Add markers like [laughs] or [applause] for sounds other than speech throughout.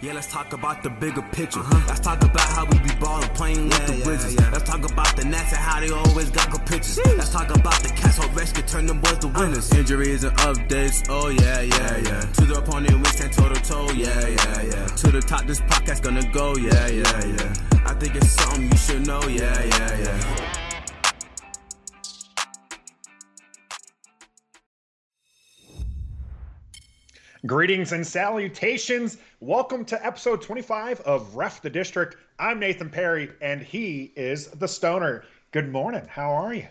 Yeah, let's talk about the bigger picture. Uh-huh. Let's talk about how we be balling, playing with the yeah, Wizards. Yeah. Let's talk about the Nats and how they always got good pitches. Jeez. Let's talk about the Cats how rescue turn them boys to winners. Uh, injuries and updates, oh yeah, yeah, yeah. To the opponent, we stand toe to toe, yeah, yeah, yeah. To the top, this podcast gonna go, yeah, yeah, yeah. I think it's something you should know, yeah, yeah, yeah. Greetings and salutations. Welcome to episode 25 of Ref the District. I'm Nathan Perry, and he is the Stoner. Good morning. How are you?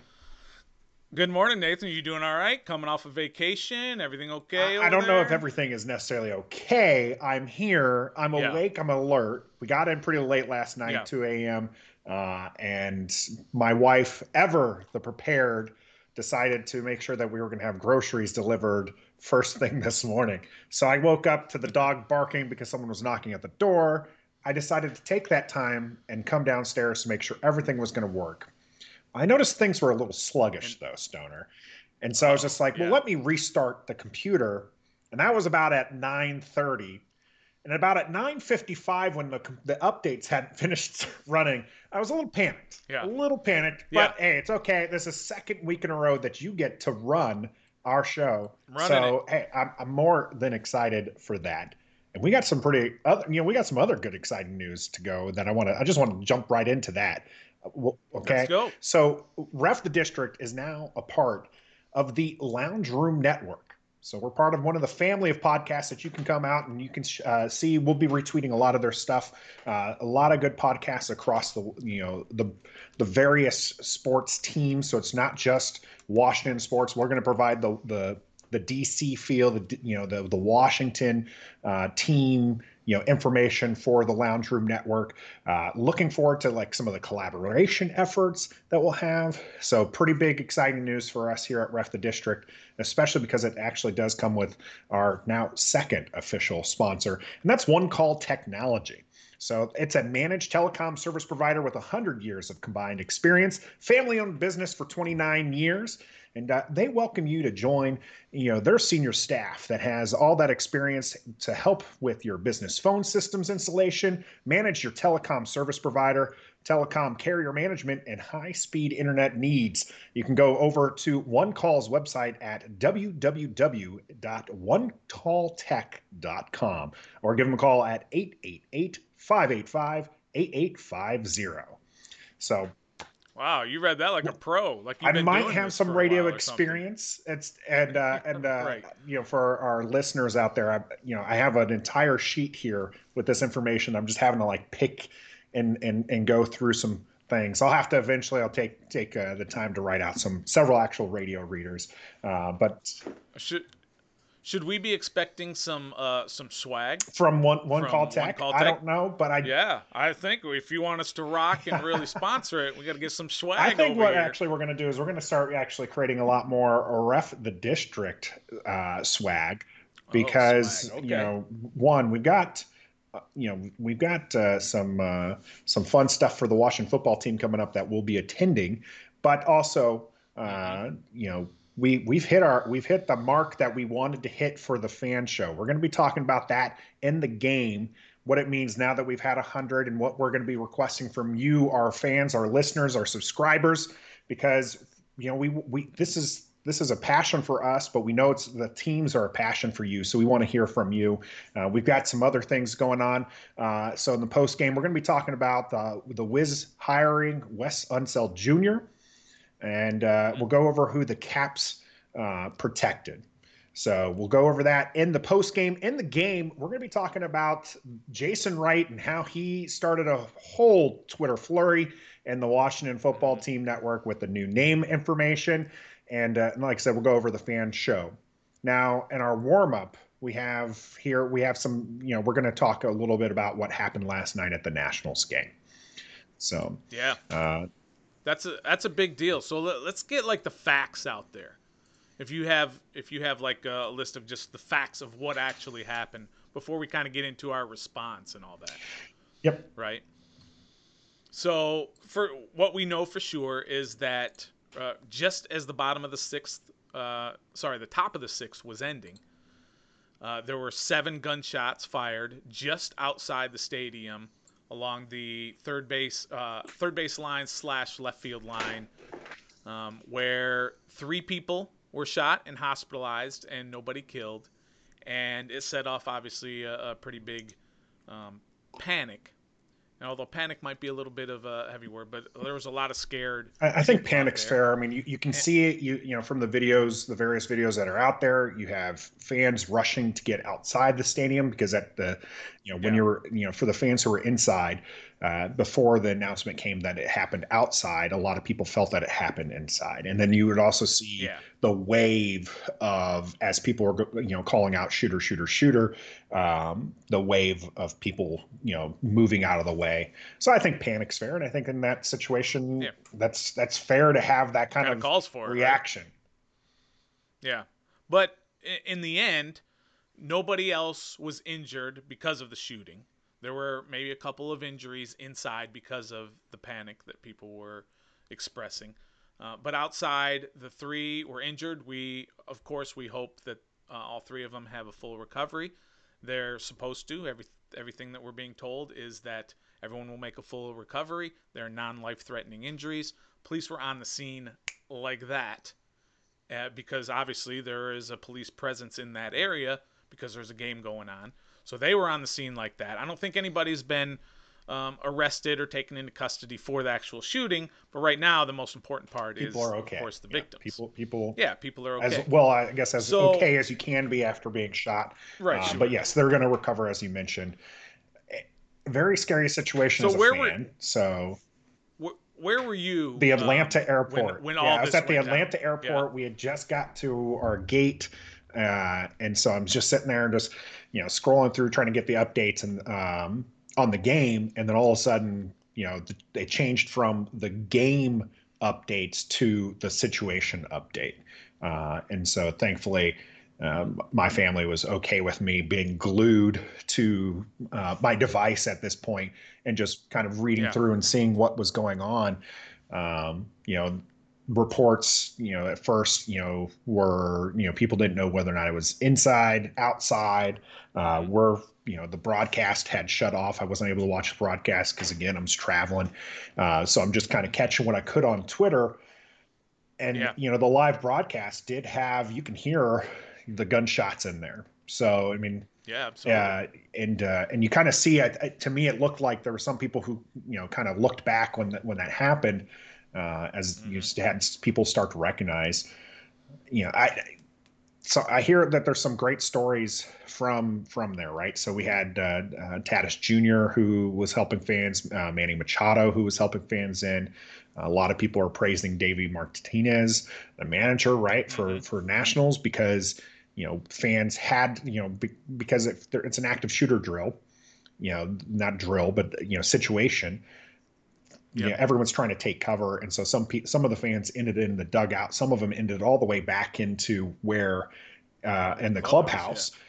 Good morning, Nathan. You doing all right? Coming off of vacation? Everything okay? I, I don't there? know if everything is necessarily okay. I'm here. I'm yeah. awake. I'm alert. We got in pretty late last night, yeah. 2 a.m. Uh, and my wife, ever the prepared, decided to make sure that we were going to have groceries delivered first thing [laughs] this morning. So I woke up to the dog barking because someone was knocking at the door. I decided to take that time and come downstairs to make sure everything was going to work. I noticed things were a little sluggish though, Stoner. And so I was oh, just like, yeah. well, let me restart the computer. And that was about at 9:30. And about at 9:55 when the the updates hadn't [laughs] finished running, I was a little panicked. Yeah. A little panicked, but yeah. hey, it's okay. This is second week in a row that you get to run our show. So it. hey, I'm, I'm more than excited for that. And we got some pretty other, you know, we got some other good exciting news to go that I want to. I just want to jump right into that. Uh, okay. Let's go. So, Ref the District is now a part of the Lounge Room Network. So we're part of one of the family of podcasts that you can come out and you can uh, see. We'll be retweeting a lot of their stuff. Uh, a lot of good podcasts across the you know the the various sports teams. So it's not just Washington sports. We're going to provide the the the DC feel, the you know the the Washington uh, team, you know information for the Lounge Room Network. Uh, looking forward to like some of the collaboration efforts that we'll have. So pretty big, exciting news for us here at Ref the District, especially because it actually does come with our now second official sponsor, and that's One Call Technology. So it's a managed telecom service provider with 100 years of combined experience, family owned business for 29 years. And uh, they welcome you to join, you know, their senior staff that has all that experience to help with your business phone systems installation, manage your telecom service provider, telecom carrier management, and high speed internet needs. You can go over to One Call's website at www.onecalltech.com or give them a call at 888 585 8850. So, Wow, you read that like a pro. Like I might have some radio experience. It's and uh, [laughs] and uh, right. you know for our listeners out there, I you know I have an entire sheet here with this information. I'm just having to like pick and and and go through some things. I'll have to eventually. I'll take take uh, the time to write out some several actual radio readers. Uh, but should should we be expecting some uh, some swag from one one from call tech? One call I don't know, but I yeah, I think if you want us to rock and really [laughs] sponsor it, we got to get some swag. I think what here. actually we're going to do is we're going to start actually creating a lot more ref the district uh, swag oh, because oh, swag. Okay. you know one we've got uh, you know we've got uh, some uh, some fun stuff for the Washington football team coming up that we'll be attending, but also uh, mm-hmm. you know we we've hit our we've hit the mark that we wanted to hit for the fan show. We're going to be talking about that in the game, what it means now that we've had a hundred, and what we're going to be requesting from you, our fans, our listeners, our subscribers, because you know we we this is this is a passion for us, but we know it's the teams are a passion for you. So we want to hear from you. Uh, we've got some other things going on. Uh, so in the post game, we're going to be talking about the the Wiz hiring Wes Unseld Jr and uh, we'll go over who the Caps uh, protected. So we'll go over that in the post game. In the game, we're going to be talking about Jason Wright and how he started a whole Twitter flurry in the Washington Football Team Network with the new name information. And, uh, and like I said, we'll go over the fan show. Now, in our warm up, we have here we have some. You know, we're going to talk a little bit about what happened last night at the Nationals game. So yeah, uh, that's a that's a big deal. So let, us get like the facts out there. If you have if you have like a list of just the facts of what actually happened before we kind of get into our response and all that. Yep. Right. So for what we know for sure is that uh, just as the bottom of the sixth, uh, sorry, the top of the sixth was ending, Uh, there were seven gunshots fired just outside the stadium along the third base uh, third base line slash left field line, um, where three people were shot and hospitalized and nobody killed, and it set off obviously a, a pretty big um, panic and although panic might be a little bit of a heavy word, but there was a lot of scared. I, I think panic's fair. I mean, you, you can eh. see it. You you know from the videos, the various videos that are out there. You have fans rushing to get outside the stadium because at the, you know, when yeah. you're you know for the fans who were inside, uh, before the announcement came that it happened outside, a lot of people felt that it happened inside. And then you would also see yeah. the wave of, as people were, you know, calling out shooter, shooter, shooter, um, the wave of people, you know, moving out of the way. So I think panic's fair. And I think in that situation, yeah. that's, that's fair to have that kind, kind of, calls for reaction. right? Yeah. But in the end, nobody else was injured because of the shooting. There were maybe a couple of injuries inside because of the panic that people were expressing. Uh, but outside, the three were injured. We, of course, we hope that uh, all three of them have a full recovery. They're supposed to. Every everything that we're being told is that everyone will make a full recovery. They're non-life-threatening injuries. Police were on the scene like that uh, because obviously there is a police presence in that area because there's a game going on. So they were on the scene like that. I don't think anybody's been um, arrested or taken into custody for the actual shooting. But right now, the most important part people is, are okay. of course, the yeah, victims. People, people, yeah, people are okay. As, well, I guess as so, okay as you can be after being shot. Right. Uh, sure. But yes, they're going to recover, as you mentioned. Very scary situation so where fan. Were, so. Where were you? The Atlanta um, airport. When, when all yeah, I was at the Atlanta down. airport. Yeah. We had just got to our gate, uh, and so I'm just sitting there and just you know scrolling through trying to get the updates and um, on the game, and then all of a sudden, you know, they changed from the game updates to the situation update, uh, and so thankfully. Um, my family was okay with me being glued to uh, my device at this point and just kind of reading yeah. through and seeing what was going on. Um, you know, reports, you know, at first, you know, were, you know, people didn't know whether or not it was inside, outside, uh, mm-hmm. were, you know, the broadcast had shut off. I wasn't able to watch the broadcast because, again, I was traveling. Uh, so I'm just kind of catching what I could on Twitter. And, yeah. you know, the live broadcast did have, you can hear the gunshots in there. So, I mean, yeah, absolutely. Uh, and uh, and you kind of see it. To me, it looked like there were some people who you know kind of looked back when that, when that happened, uh, as mm-hmm. you had people start to recognize. You know, I so I hear that there's some great stories from from there, right? So we had uh, uh, Tatis Jr. who was helping fans, uh, Manny Machado who was helping fans in. A lot of people are praising Davey Martinez, the manager, right, for mm-hmm. for Nationals because you know fans had you know be, because it, it's an active shooter drill, you know, not drill, but you know situation Yep. You know, everyone's trying to take cover, and so some pe- some of the fans ended in the dugout. Some of them ended all the way back into where uh, in the clubhouse. Yeah.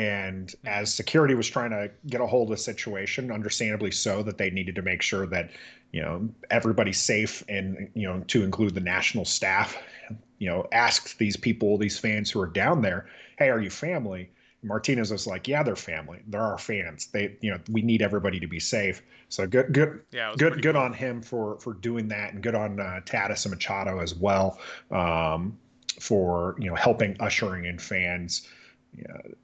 And as security was trying to get a hold of the situation, understandably so, that they needed to make sure that you know everybody's safe, and you know to include the national staff. You know, asked these people, these fans who are down there, "Hey, are you family?" Martinez was like, "Yeah, they're family. They're our fans. They, you know, we need everybody to be safe." So good, good, yeah, good, good cool. on him for for doing that, and good on uh, Tatis and Machado as well um, for you know helping ushering in fans.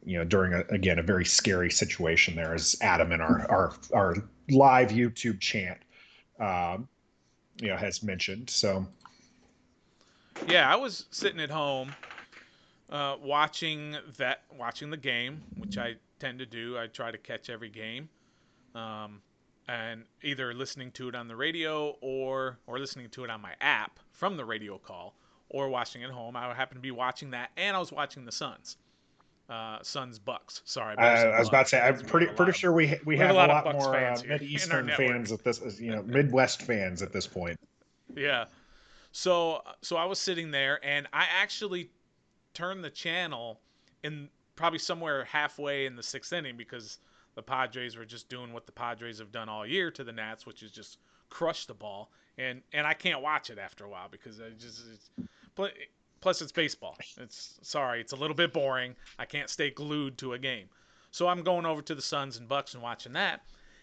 you know, during a, again a very scary situation there, as Adam in our our our live YouTube chant, um, you know, has mentioned. So, yeah, I was sitting at home uh, watching that watching the game, which I tend to do. I try to catch every game, um, and either listening to it on the radio or or listening to it on my app from the radio call, or watching at home. I happen to be watching that, and I was watching the Suns. Uh, Suns Bucks. Sorry, I, I was about to say. I'm pretty pretty sure we we, we have, have, a lot, lot more uh, [laughs] Mid Eastern fans at this, you know, [laughs] Midwest fans at this point. Yeah. So so I was sitting there, and I actually turn the channel in probably somewhere halfway in the sixth inning because the Padres were just doing what the Padres have done all year to the Nats, which is just crush the ball. And and I can't watch it after a while because I just but plus it's baseball. It's sorry, it's a little bit boring. I can't stay glued to a game. So I'm going over to the Suns and Bucks and watching that.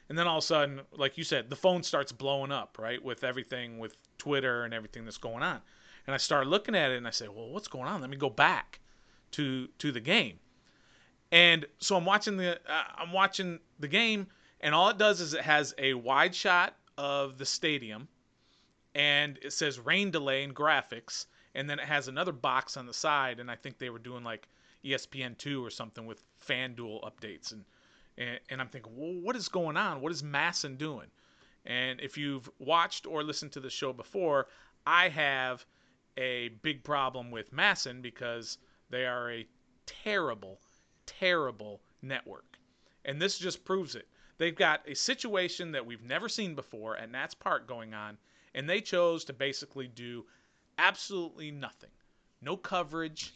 And then all of a sudden, like you said, the phone starts blowing up, right? With everything with Twitter and everything that's going on. And I start looking at it and I say, "Well, what's going on? Let me go back to to the game." And so I'm watching the uh, I'm watching the game and all it does is it has a wide shot of the stadium and it says rain delay and graphics and then it has another box on the side and I think they were doing like ESPN2 or something with FanDuel updates and and, and I'm thinking, well, what is going on? What is MASN doing? And if you've watched or listened to the show before, I have a big problem with MASN because they are a terrible, terrible network. And this just proves it. They've got a situation that we've never seen before at Nats Park going on, and they chose to basically do absolutely nothing. No coverage,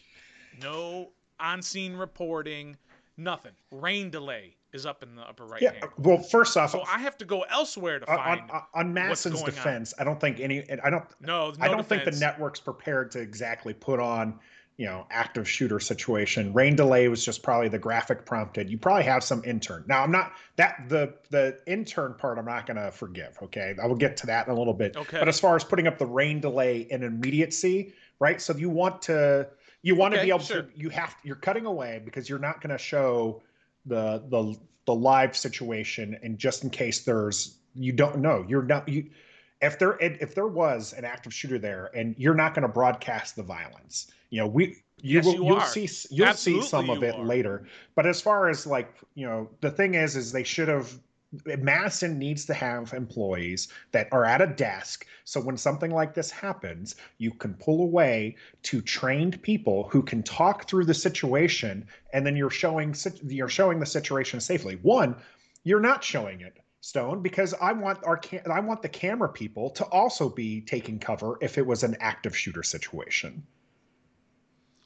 no on scene reporting, nothing. Rain delay is up in the upper right yeah, hand. Well, first off, so I have to go elsewhere to find on, on, MASN's defense. On. I don't think any. I don't. No, no I don't defense. think the network's prepared to exactly put on you know active shooter situation rain delay was just probably the graphic prompted you probably have some intern now i'm not that the the intern part i'm not going to forgive okay i will get to that in a little bit okay but as far as putting up the rain delay and immediacy right so you want to you want okay, to be able sure. to you have you're cutting away because you're not going to show the the the live situation and just in case there's you don't know you're not you if there if there was an active shooter there and you're not going to broadcast the violence you know we you yes, will you you'll are. see you'll Absolutely see some of it are. later but as far as like you know the thing is is they should have MASN needs to have employees that are at a desk. So when something like this happens, you can pull away to trained people who can talk through the situation, and then you're showing you're showing the situation safely. One, you're not showing it. Stone, because I want our cam- I want the camera people to also be taking cover if it was an active shooter situation.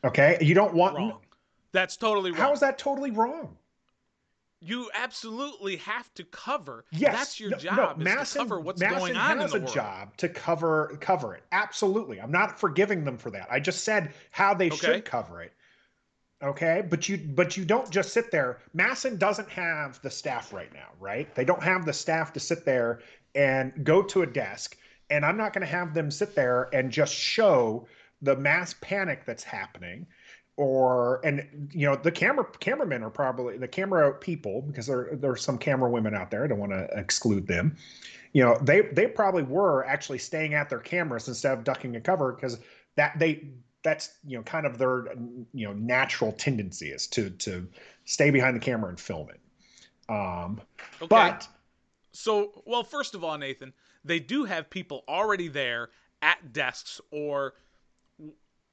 Okay, you don't want. Wrong. That's totally wrong. How is that totally wrong? You absolutely have to cover. Yes, that's your no, job. No, is to cover what's MASN going on has in the a world. job to cover cover it. Absolutely, I'm not forgiving them for that. I just said how they Okay. should cover it. Okay, but you but you don't just sit there. MASN doesn't have the staff right now, right? They don't have the staff to sit there and go to a desk. And I'm not going to have them sit there and just show the mass panic that's happening or and you know the camera cameramen are probably the camera people because there there's some camera women out there. I don't want to exclude them. You know they they probably were actually staying at their cameras instead of ducking a cover because that they that's you know kind of their you know natural tendency is to to stay behind the camera and film it. Um, Okay. But So, well, first of all, Nathan, they do have people already there at desks, or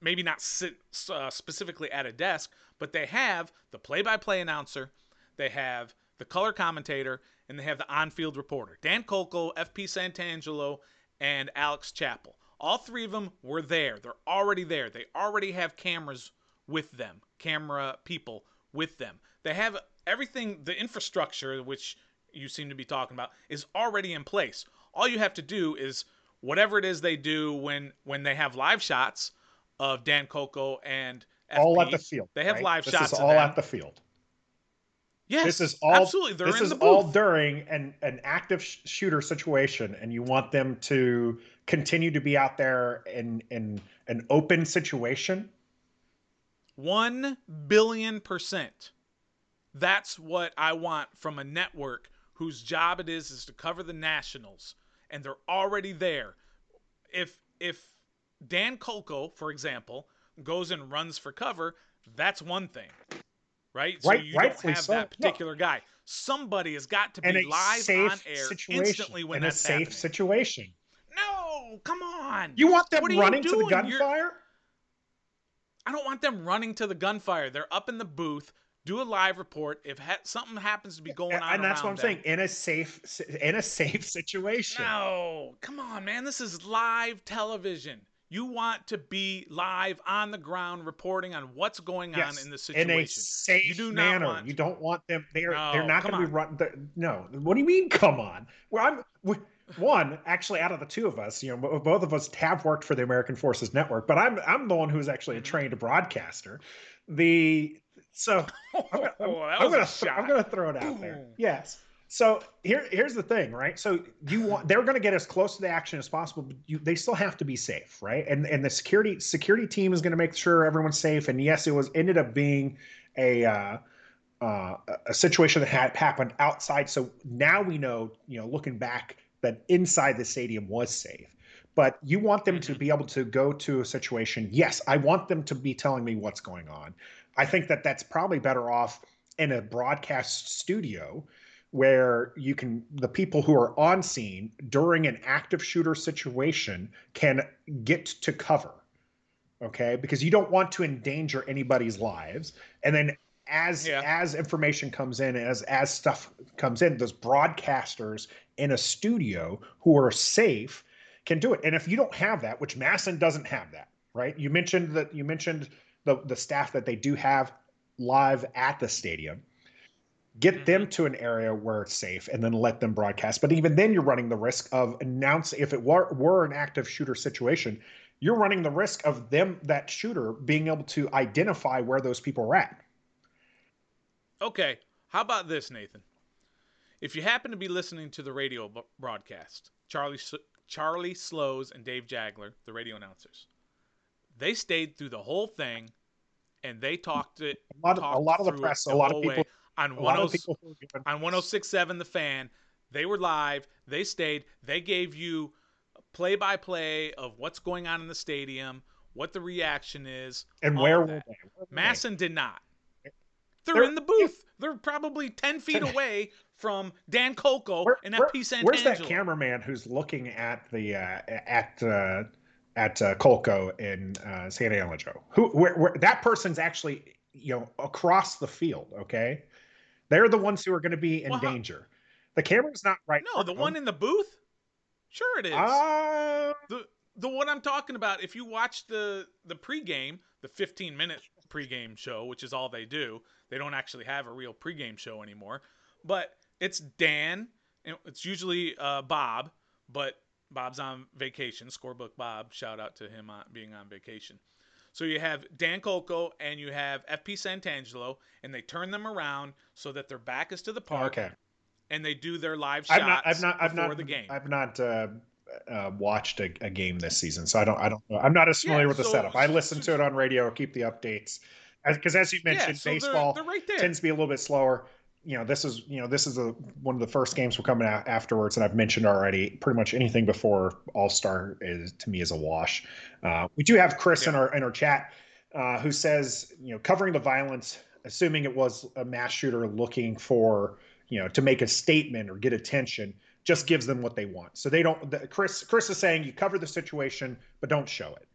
maybe not sit uh, specifically at a desk, but they have the play-by-play announcer, they have the color commentator, and they have the on-field reporter. Dan Kolko, FP Santangelo, and Alex Chappell. All three of them were there. They're already there. They already have cameras with them, camera people with them. They have everything, the infrastructure, which you seem to be talking about, is already in place. All you have to do is whatever it is they do when when they have live shots of Dan Kolko and FP, all at the field. They have right? live this shots is of all at the field. Yes, this is all absolutely. They're this in is the booth. all during an an active sh- shooter situation, and you want them to continue to be out there in in an open situation. One billion percent. That's what I want from a network whose job it is is to cover the Nationals, and they're already there. If if Dan Kolko, for example, goes and runs for cover, that's one thing, right? So Right- you don't have so. that particular guy. Somebody has got to be in a live on air situation. instantly when in a safe happening. situation. No, come on. You want them running to the doing? You're- gunfire? I don't want them running to the gunfire. They're up in the booth, do a live report. If ha- something happens to be going on, and that's what I'm around saying. In a safe in a safe [laughs] situation. No, come on, man. This is live television. You want to be live on the ground reporting on what's going Yes, on in the situation. in a safe You do not manner. want- You don't want them. They're No, they're not going to be run. No, what do you mean? Come on. Well, I'm. we- one actually out of the two of us, you know, both of us have worked for the American Forces Network, but I'm I'm the one who's actually a mm-hmm. trained broadcaster. The so I'm gonna, [laughs] oh, I'm, gonna th- I'm gonna throw it out there. Yes. So here, here's the thing, right? So you want they're going to get as close to the action as possible, but you, they still have to be safe, right? And and the security security team is going to make sure everyone's safe. And yes, it was ended up being a uh, uh, a situation that had happened outside. So now we know, you know, looking back, that inside the stadium was safe. But you want them to mm-hmm. be able to go to a situation. Yes, I want them to be telling me what's going on. I think that that's probably better off in a broadcast studio where you can the people who are on scene during an active shooter situation can get to cover okay? Because you don't want to endanger anybody's lives. And then as yeah. as information comes in as as stuff comes in those broadcasters in a studio who are safe can do it. And if you don't have that which MASN doesn't have that right? You mentioned that you mentioned the the staff that they do have live at the stadium get them mm-hmm. to an area where it's safe and then let them broadcast. But even then you're running the risk of announce if it were, were an active shooter situation you're running the risk of them that shooter being able to identify where those people are at. Okay how about this nathan? If you happen to be listening to the radio broadcast charlie charlie Slowes and dave Jageler the radio announcers they stayed through the whole thing and they talked it a lot of, a lot of the press a lot of people on on 1067 The Fan. They were live. They stayed. They gave you play by play of what's going on in the stadium, what the reaction is, and where were they? MASN did not. They're, They're, in the booth. They're probably ten feet away from Dan Kolko where, and FP Santangelo. Where's that cameraman who's looking at the uh, at uh, at uh, Kolko in uh, Santangelo? Who where, where, that person's actually you know across the field. Okay, they're the ones who are going to be in well, danger. The camera's not right. No, the them. one in the booth. Sure, it is. Uh... The the one I'm talking about. If you watch the the pregame, the 15 minute pregame show, which is all they do, they don't actually have a real pregame show anymore. But it's Dan. It's usually uh, Bob, but Bob's on vacation. Scorebook Bob, shout out to him on being on vacation. So you have Dan Kolko and you have FP Santangelo, and they turn them around so that their back is to the park. Okay. And they do their live shots I've not, I've not, I've not, the game. I've not uh, uh, watched a, a, game this season, so I don't. I don't know. I'm not as familiar yeah, with the setup. I listen to it on radio, keep the updates, because as, as, you mentioned, yeah, so baseball they're, they're right tends to be a little bit slower you know this is you know this is a, one of the first games we're coming out afterwards and i've mentioned already pretty much anything before all star is to me is a wash uh, we do have chris yeah. in our in our chat uh, who says you know covering the violence assuming it was a mass shooter looking for you know to make a statement or get attention just gives them what they want so they don't the, chris chris is saying you cover the situation but don't show it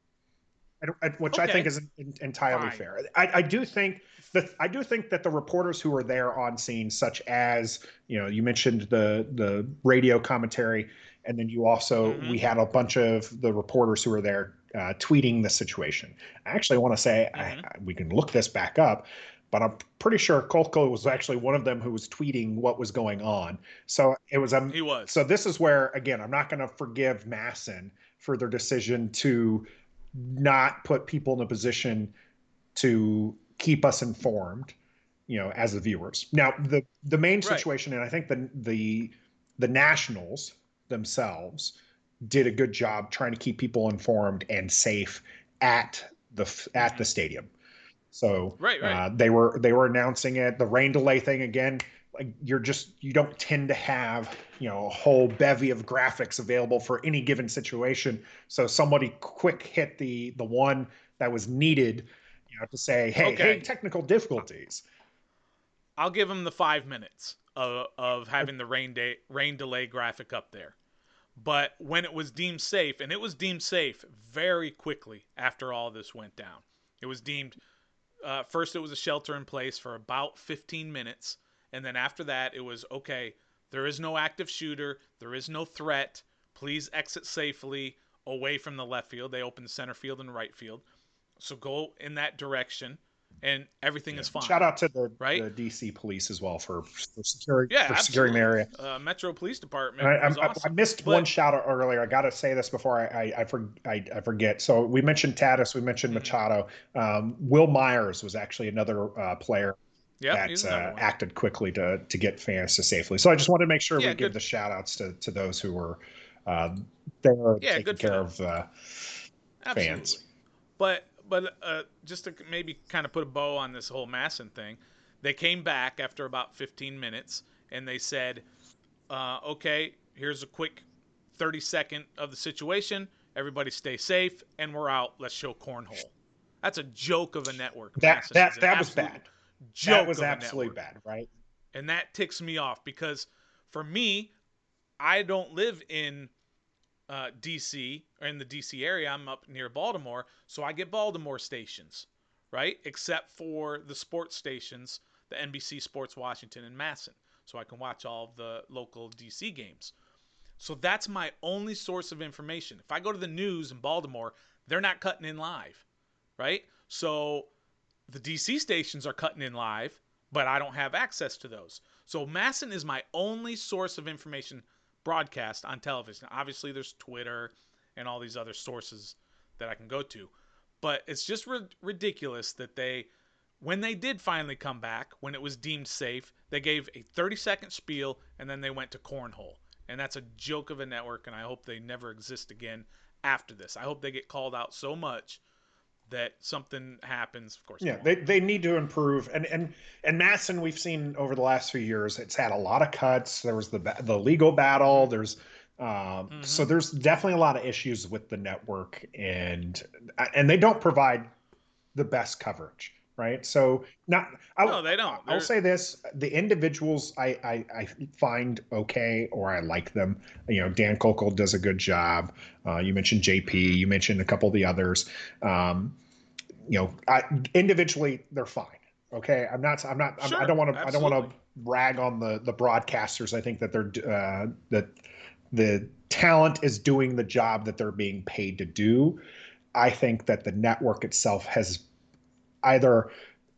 which okay. I think is entirely Fine. fair. I, I, do think that I do think that the reporters who were there on scene, such as you know, you mentioned the the radio commentary, and then you also mm-hmm. we had a bunch of the reporters who were there uh, tweeting the situation. I actually want to say mm-hmm. I, we can look this back up, but I'm pretty sure Kolko was actually one of them who was tweeting what was going on. So it was um, he was. So this is where again I'm not going to forgive MASN for their decision to not put people in a position to keep us informed you know as the viewers. Now the the main situation right. and i think the the the nationals themselves did a good job trying to keep people informed and safe at the at the stadium. So right, right. Uh, they were they were announcing it. The rain delay thing again like you're just you don't tend to have you know a whole bevy of graphics available for any given situation. So somebody quick hit the the one that was needed know to say hey okay. hey technical difficulties i'll give them the five minutes of, of having the rain day rain delay graphic up there but when it was deemed safe and it was deemed safe very quickly after all this went down it was deemed uh, first it was a shelter in place for about 15 minutes and then after that, it was okay, there is no active shooter, there is no threat. Please exit safely away from the left field. They opened center field and right field. So go in that direction. and everything yeah. is fine. Shout out to the, right? the DC police as well for, for securing yeah, for securing the area. Uh, Metro Police Department. I, awesome. I, I, missed but, one shout out earlier. I got to say this before I I, I, for, I, I, forget. So we mentioned Tatis, we mentioned mm-hmm. Machado. Um, Wil Myers was actually another uh, player. Yep, that uh, acted quickly to to get fans to safely. So I just wanted to make sure yeah, we good. give the shout outs to, to those who were uh, there yeah, taking care of uh, fans. But but uh, just to maybe kind of put a bow on this whole MASN thing, they came back after about 15 minutes and they said, uh, "Okay, here's a quick 30 second of the situation. Everybody stay safe, and we're out. Let's show cornhole." That's a joke of a network. That that that was bad. Joke that was absolutely bad, right? And that ticks me off because for me, I don't live in uh, DC or in the DC area. I'm up near Baltimore, so I get Baltimore stations, right? Except for the sports stations, the NBC Sports Washington and MASN, so I can watch all the local DC games. So that's my only source of information. If I go to the news in Baltimore, they're not cutting in live, right? So the DC stations are cutting in live, but I don't have access to those. So MASN is my only source of information broadcast on television. Obviously, there's Twitter and all these other sources that I can go to. But it's just ri- ridiculous that they, when they did finally come back, when it was deemed safe, they gave a 30 second spiel and then they went to cornhole. And that's a joke of a network, and I hope they never exist again after this. I hope they get called out so much that something happens. Of course, yeah, they, they need to improve. And and and MASN, we've seen over the last few years, it's had a lot of cuts. There was the the legal battle. There's um, mm-hmm. so there's definitely a lot of issues with the network, and and they don't provide the best coverage. Right, so not. I, no, they don't. I'll say this: the individuals I, I, I find okay, or I like them. You know, Dan Kolko does a good job. Uh, you mentioned JP. You mentioned a couple of the others. Um, you know, I, individually they're fine. Okay, I'm not. I'm not. Sure, I don't want to. I don't want to rag on the the broadcasters. I think that they're uh, that the talent is doing the job that they're being paid to do. I think that the network itself has either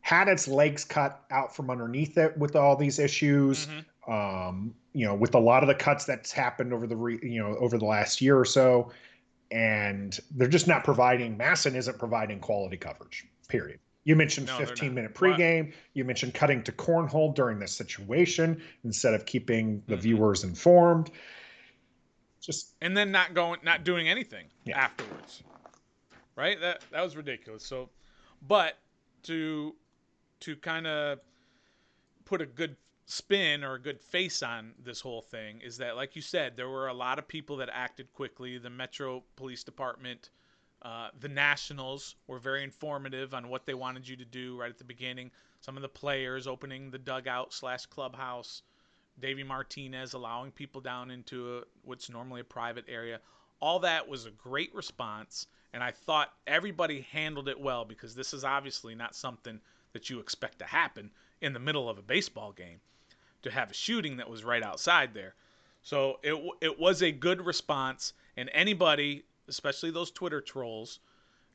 had its legs cut out from underneath it with all these issues. Mm-hmm. Um, you know, with a lot of the cuts that's happened over the re, you know over the last year or so, and they're just not providing. MASN isn't providing quality coverage. Period. You mentioned no, 15 minute pregame. What? You mentioned cutting to cornhole during this situation instead of keeping the mm-hmm. viewers informed. Just and then not going, not doing anything yeah. afterwards. Right. That that was ridiculous. So, but to to kind of put a good spin or a good face on this whole thing is that, like you said, there were a lot of people that acted quickly. The Metro Police Department, uh, the Nationals were very informative on what they wanted you to do right at the beginning. Some of the players opening the dugout slash clubhouse, Davey Martinez allowing people down into a, what's normally a private area. All that was a great response, and I thought everybody handled it well because this is obviously not something that you expect to happen in the middle of a baseball game to have a shooting that was right outside there. So it it was a good response, and anybody, especially those Twitter trolls,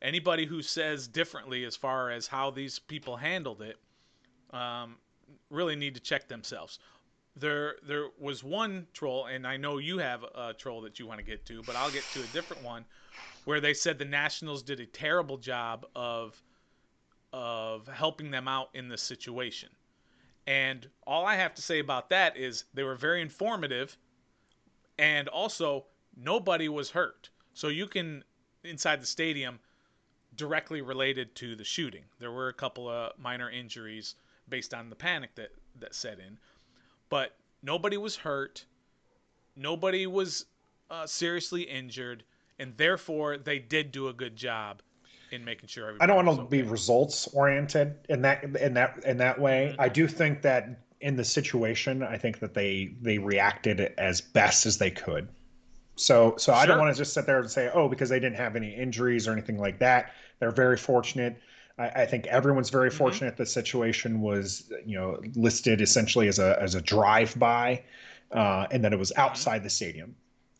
anybody who says differently as far as how these people handled it, um, really need to check themselves. There there was one troll, and I know you have a troll that you want to get to, but I'll get to a different one, where they said the Nationals did a terrible job of of helping them out in this situation. And all I have to say about that is they were very informative and also nobody was hurt. So you can inside the stadium directly related to the shooting. There were a couple of minor injuries based on the panic that that set in, but nobody was hurt. Nobody was uh, seriously injured, and therefore they did do a good job in making sure I don't want to okay. be results oriented in that in that in that way. Mm-hmm. I do think that in the situation, I think that they they reacted as best as they could. So so sure. I don't want to just sit there and say, oh, because they didn't have any injuries or anything like that. They're very fortunate. I, I think everyone's very mm-hmm. fortunate. The situation was you know listed essentially as a as a drive by, uh, and that it was mm-hmm. outside mm-hmm. the stadium.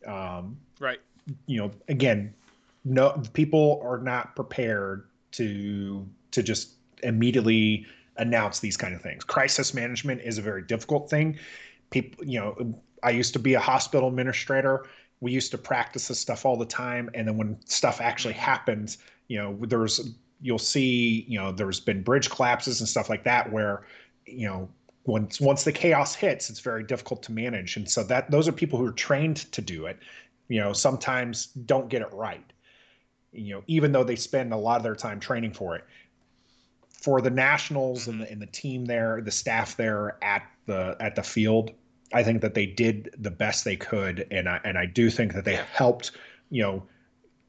Um, right. You know, again, no people are not prepared to to just immediately announce these kind of things. Crisis management is a very difficult thing. People, you know, I used to be a hospital administrator. We used to practice this stuff all the time, and then when stuff actually happens, you know, there's you'll see, you know, there's been bridge collapses and stuff like that where, you know, once once the chaos hits, it's very difficult to manage, and so that those are people who are trained to do it. You know, sometimes don't get it right. You know, even though they spend a lot of their time training for it. For the Nationals and the mm-hmm. and the team there, the staff there at the at the field, I think that they did the best they could, and I and I do think that they helped, you know,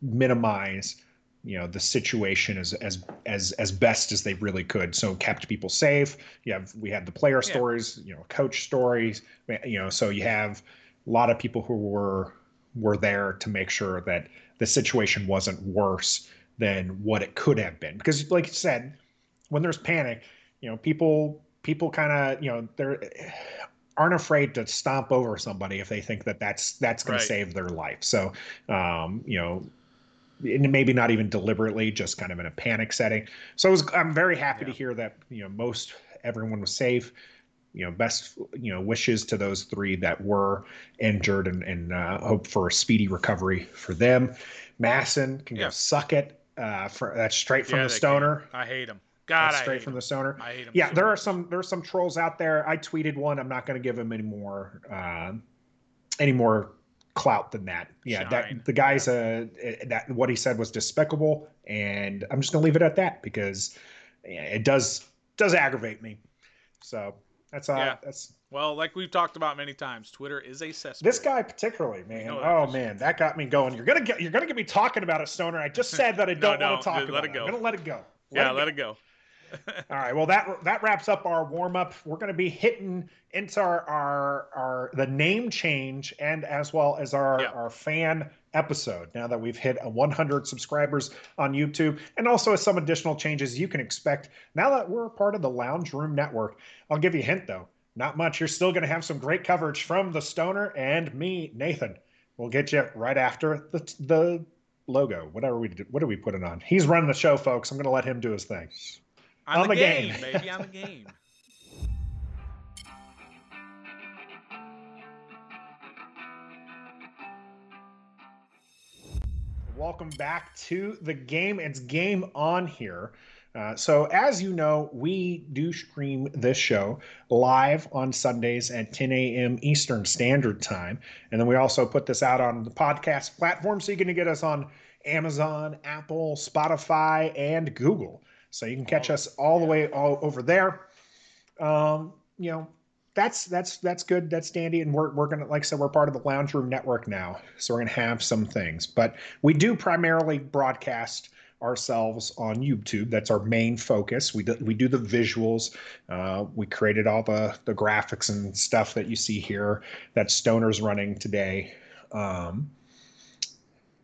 minimize you know the situation as as as as best as they really could so kept people safe you have we had the player yeah. stories you know coach stories you know so you have a lot of people who were were there to make sure that the situation wasn't worse than what it could have been because like you said when there's panic you know people people kind of you know they're aren't afraid to stomp over somebody if they think that that's that's going right. to save their life so um, you know and maybe not even deliberately, just kind of in a panic setting. So I was, I'm very happy yeah. to hear that you know most everyone was safe. You know, best you know wishes to those three that were injured, and, and uh, hope for a speedy recovery for them. MASN can yeah. go suck it. Uh, for that's straight from yeah, the stoner. Can. I hate him. God, that's straight from him. the stoner. I hate him. Yeah, so there much. are some there are some trolls out there. I tweeted one. I'm not going to give him any more uh, any more clout than that. Yeah, Shine. that the guy's yeah. uh that what he said was despicable, and I'm just gonna leave it at that because it does does aggravate me. So that's uh yeah. that's well, like we've talked about many times, Twitter is a cesspool. This guy particularly, man. Oh man, that got me going. You're gonna get you're gonna get me talking about it, Stoner. I just said that I [laughs] don't no, want to talk about let it. Go. I'm gonna let it go. Let yeah, it let it go. [laughs] All right. Well, that that wraps up our warm up. We're going to be hitting into our, our our the name change and as well as our yeah. our fan episode. Now that we've hit 100 subscribers on YouTube, and also some additional changes you can expect now that we're a part of the Lounge Room Network. I'll give you a hint though. Not much. You're still going to have some great coverage from the Stoner and me, Nathan. We'll get you right after the the logo. Whatever we what are we putting on? He's running the show, folks. I'm going to let him do his thing on, on the, the, game, game. maybe on the game. [laughs] Welcome back to the game. It's game on here. Uh, so, as you know, we do stream this show live on Sundays at 10 a.m. Eastern Standard Time. And then we also put this out on the podcast platform. So, you're going to get us on Amazon, Apple, Spotify, and Google. So you can catch us all the way all over there. Um, you know, that's that's that's good. That's dandy. And we're we're gonna like I said, we're part of the Lounge Room Network now, so we're gonna have some things. But we do primarily broadcast ourselves on YouTube. That's our main focus. We do, we do the visuals. Uh, we created all the the graphics and stuff that you see here. That Stoner's running today. Um,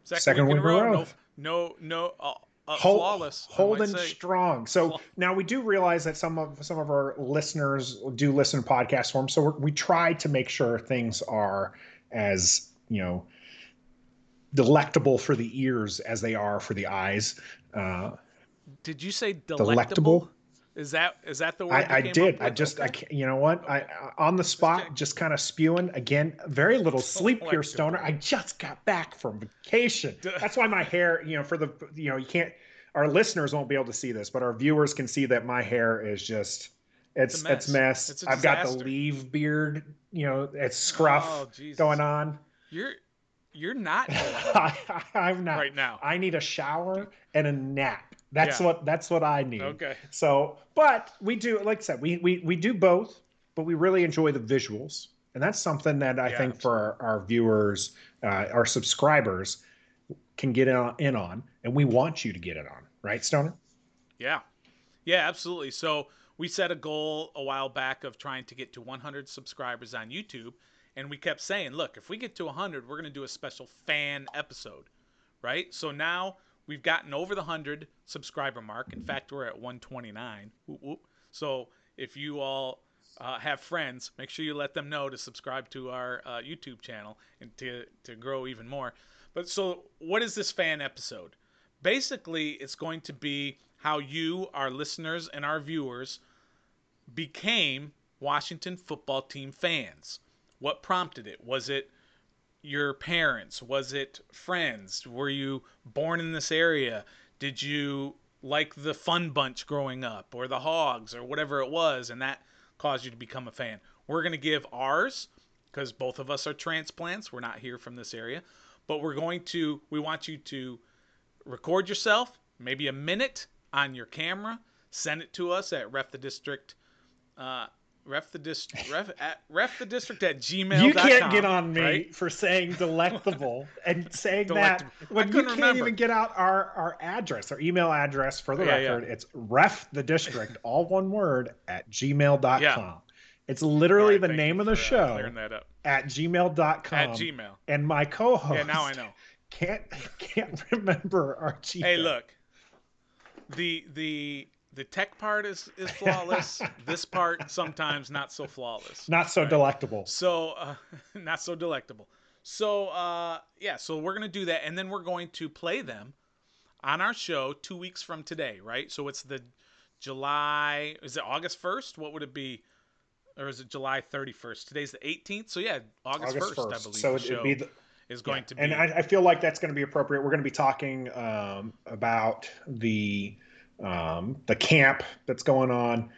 second, second week in a row. row. No, no, no. Uh, uh, Hold, flawless, holding strong. So now we do realize that some of some of our listeners do listen to podcast form. So we try to make sure things are as you know delectable for the ears as they are for the eyes. Uh, Did you say delectable? delectable? Is that is that the word? I, I did. I just okay. I you know what I on the spot just kind of spewing again. Very little sleep here, Stoner. I just got back from vacation. That's why my hair. You know, for the you know you can't. Our listeners won't be able to see this, but our viewers can see that my hair is just it's it's, mess. it's mess. It's I've got the leave beard. You know, it's oh, scruff oh, going on. You're you're not. [laughs] I, am not right now. I need a shower and a nap. That's yeah. what that's what I need. Okay. So, but we do, like I said, we we we do both, but we really enjoy the visuals, and that's something that I yeah, think for our, our viewers, uh, our subscribers, can get in on, in on, and we want you to get it on, right, Stoner? Yeah, yeah, absolutely. So we set a goal a while back of trying to get to 100 subscribers on YouTube, and we kept saying, look, if we get to 100, we're going to do a special fan episode, right? So now We've gotten over the 100 subscriber mark. In fact, we're at 129. Whoop, whoop. So if you all uh, have friends, make sure you let them know to subscribe to our uh, YouTube channel and to, to grow even more. But so, what is this fan episode? Basically, it's going to be how you, our listeners, and our viewers became Washington football team fans. What prompted it? Was it your parents? Was it friends? Were you born in this area? Did you like the Fun Bunch growing up or the Hogs or whatever it was and that caused you to become a fan? We're going to give ours because both of us are transplants. We're not here from this area. But we're going to, we want you to record yourself, maybe a minute on your camera, send it to us at ref the district. Uh, ref the district [laughs] ref, at, ref the district at gmail you can't get on me right? for saying [laughs] delectable and saying delectable. that when you can't remember. even get out our our address our email address for the yeah, record yeah. it's ref the district [laughs] all one word at gmail.com yeah. it's literally right, the name of the uh, show that at gmail.com at gmail and my co-host yeah now i know can't can't remember our gmail hey look the the the tech part is is flawless. [laughs] this part sometimes not so flawless. Not so right? delectable. So uh, [laughs] not so delectable. So uh, yeah, so we're gonna do that, and then we're going to play them on our show two weeks from today, right? So it's the July. Is it August first? What would it be? Or is it July thirty first? Today's the eighteenth. So yeah, August first, I believe. So it'd be the is going yeah. to be. And I, I, feel like that's going to be appropriate. We're going to be talking um, about the um, the camp that's going on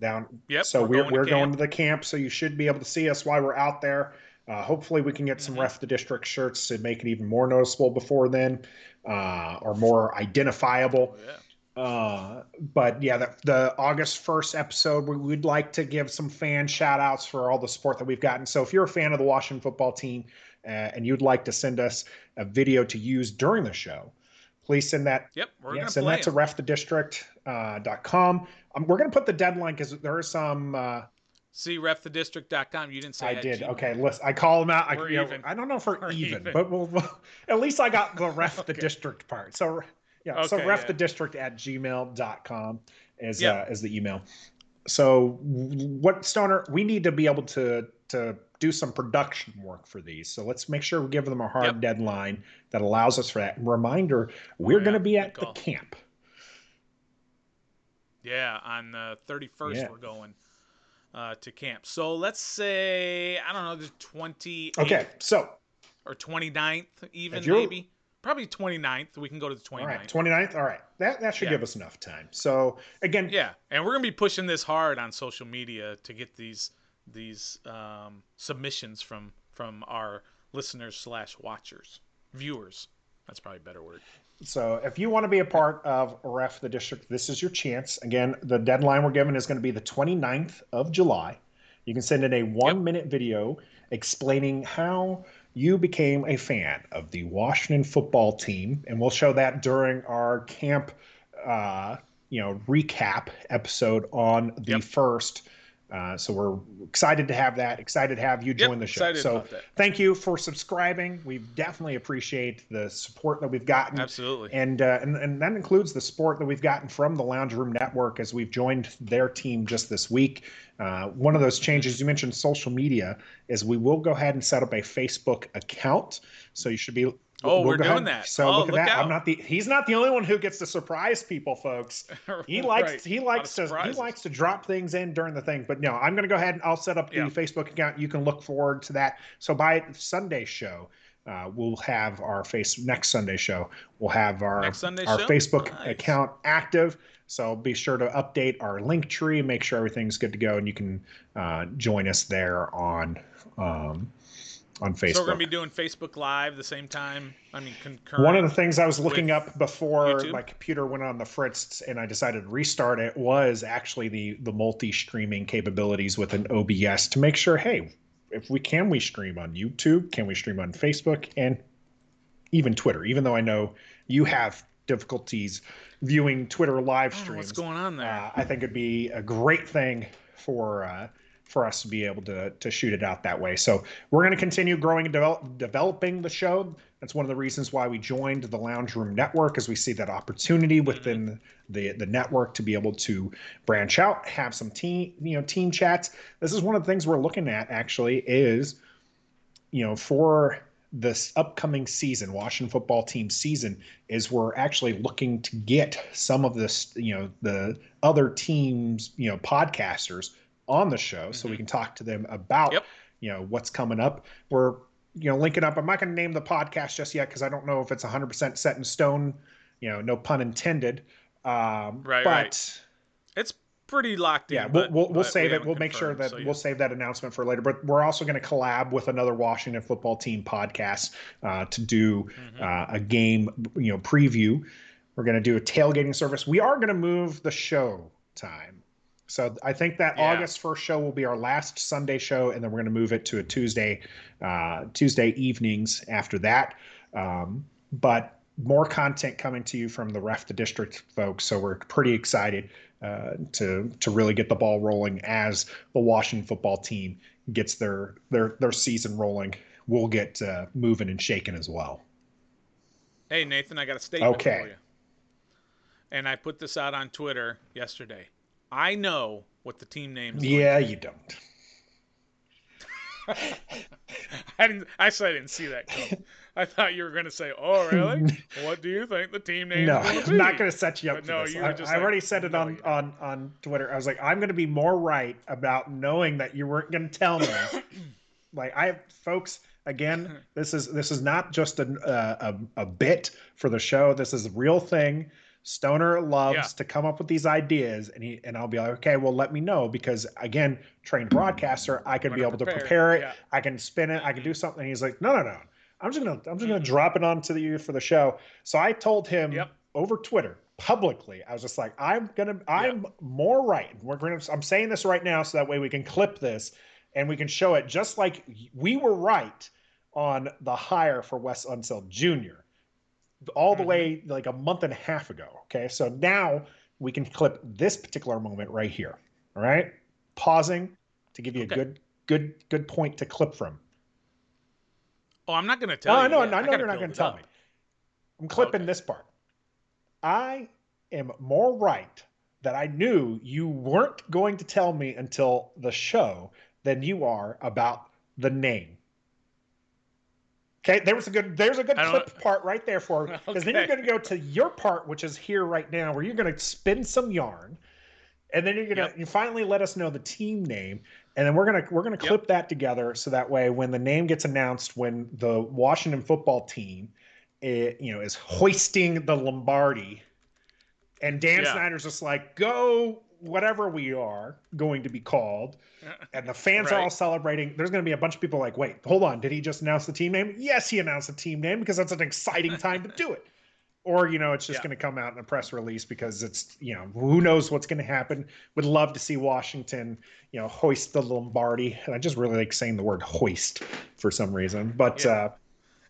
down. Yep. So we're, we're, going, we're to going to the camp. So you should be able to see us while we're out there. Uh, hopefully, we can get some mm-hmm. ref the district shirts to make it even more noticeable before then, uh, or more identifiable. Oh, yeah. Uh, but yeah, the, the August 1st episode, we would like to give some fan shout outs for all the support that we've gotten. So if you're a fan of the Washington football team uh, and you'd like to send us a video to use during the show, please send that. Yep, we're yeah, send that to refthedistrict.com. Uh, um, we're going to put the deadline because there are some. Uh, See refthedistrict.com. You didn't say I did. Okay, listen. I call them out. I, you know, I don't know if we're, we're even, even, but we'll, we'll, at least I got the [laughs] ref okay. the district part. So yeah, okay, so ref yeah. the district at gmail.com is yep. uh, is the email. So what Stoner, we need to be able to to do some production work for these. So let's make sure we give them a hard yep. deadline that allows us for that. Reminder: we're oh, yeah. going to be at the camp. Yeah, on the thirty first, yeah. we're going uh, to camp. So let's say I don't know the twenty. Okay, so or 29th even maybe probably 29th we can go to the 29th all right 29th all right that that should yeah. give us enough time so again yeah and we're gonna be pushing this hard on social media to get these these um, submissions from from our listeners slash watchers viewers that's probably a better word so if you want to be a part of ref the district this is your chance again the deadline we're given is going to be the 29th of july you can send in a one yep. minute video explaining how you became a fan of the washington football team and we'll show that during our camp uh, you know recap episode on the yep. first uh, so we're excited to have that. Excited to have you join yep, the show. So thank you for subscribing. We definitely appreciate the support that we've gotten. Absolutely. And uh, and and that includes the support that we've gotten from the Lounge Room Network as we've joined their team just this week. Uh, one of those changes you mentioned social media is we will go ahead and set up a Facebook account. So you should be Oh, we'll we're doing ahead. that. So oh, look at look that. Out. I'm not the. He's not the only one who gets to surprise people, folks. [laughs] He likes. right. He likes to. He likes to drop things in during the thing. But no, I'm going to go ahead and I'll set up the yeah. Facebook account. You can look forward to that. So by Sunday show, uh, we'll have our face next Sunday show. We'll have our our show? Facebook nice. account active. So be sure to update our link tree, make sure everything's good to go, and you can uh, join us there on. Um, on Facebook. So we're gonna be doing Facebook Live the same time. I mean, concurrent. One of the things I was looking up before YouTube? my computer went on the fritz and I decided to restart it was actually the the multi streaming capabilities with an OBS to make sure, hey, if we can we stream on YouTube, can we stream on Facebook and even Twitter? Even though I know you have difficulties viewing Twitter live streams. Oh, what's going on there? Uh, I think it'd be a great thing for. Uh, for us to be able to to shoot it out that way. So we're going to continue growing and develop, developing the show. That's one of the reasons why we joined the Lounge Room Network, as we see that opportunity mm-hmm. within the the network to be able to branch out, have some team you know team chats. This is one of the things we're looking at actually is you know for this upcoming season, Washington football team season, is we're actually looking to get some of this, you know, the other teams, you know, podcasters on the show mm-hmm. so we mm-hmm. can talk to them about, yep. you know, what's coming up. We're, you know, linking up. I'm not going to name the podcast just yet because I don't know if it's 100% set in stone, you know, no pun intended. Um, right. But right. it's pretty locked in. Yeah, we'll, we'll, we'll save we it. We'll make sure that so yeah. we'll save that announcement for later. But we're also going to collab with another Washington football team podcast uh, to do mm-hmm. uh, a game, you know, preview. We're going to do a tailgating service. We are going to move the show time. So I think that yeah. August first show will be our last Sunday show, and then we're going to move it to a Tuesday, uh, Tuesday evenings after that. Um, but more content coming to you from the Ref the District folks. So we're pretty excited uh, to to really get the ball rolling as the Washington football team gets their their their season rolling. We'll get uh, moving and shaking as well. Hey Nathan, I got a statement okay. for you. And I put this out on Twitter yesterday. I know what the team name is. Yeah, you don't. [laughs] I didn't. Actually, I didn't see that coming. I thought you were going to say, "Oh, really? [laughs] what do you think the team name?" Is? No, [laughs] I'm not going to set you up but for no, this. I, I like, already said it on, on on Twitter. I was like, I'm going to be more right about knowing that you weren't going to tell me. [coughs] like, I, folks, again, this is this is not just a, uh, a a bit for the show. This is a real thing. Stoner loves yeah. to come up with these ideas, and he and I'll be like, okay, well, let me know because again, trained broadcaster, I can be able prepare to prepare it. Yeah. I can spin it. I can do mm-hmm. something. And he's like, no, no, no. I'm just gonna I'm just gonna mm-hmm. drop it onto you for the show. So I told him yep. over Twitter publicly. I was just like, I'm gonna I'm yep. more right. We're gonna I'm saying this right now so that way we can clip this and we can show it just like we were right on the hire for Wes Unseld Jr. all the mm-hmm. way like a month and a half ago. Okay, so now we can clip this particular moment right here. All right, pausing to give you okay. a good good good point to clip from. Oh, I'm not going to tell oh, you. No, no, I know you're not going to tell up. me. I'm clipping okay. this part. I am more right that I knew you weren't going to tell me until the show than you are about the name. Okay, there was a good there's a good clip part right there for because okay. then you're going to go to your part, which is here right now, where you're going to spin some yarn, and then you're going to yep. you finally let us know the team name, and then we're gonna we're gonna clip yep. that together so that way when the name gets announced when the Washington football team it, you know is hoisting the Lombardi and Dan yeah. Snyder's just like go whatever we are going to be called [laughs] and the fans right. are all celebrating there's going to be a bunch of people like wait hold on did he just announce the team name yes he announced the team name because that's an exciting time to do it [laughs] or you know it's just yeah. going to come out in a press release because it's you know who knows what's going to happen would love to see washington you know hoist the lombardi and i just really like saying the word hoist for some reason but yeah. uh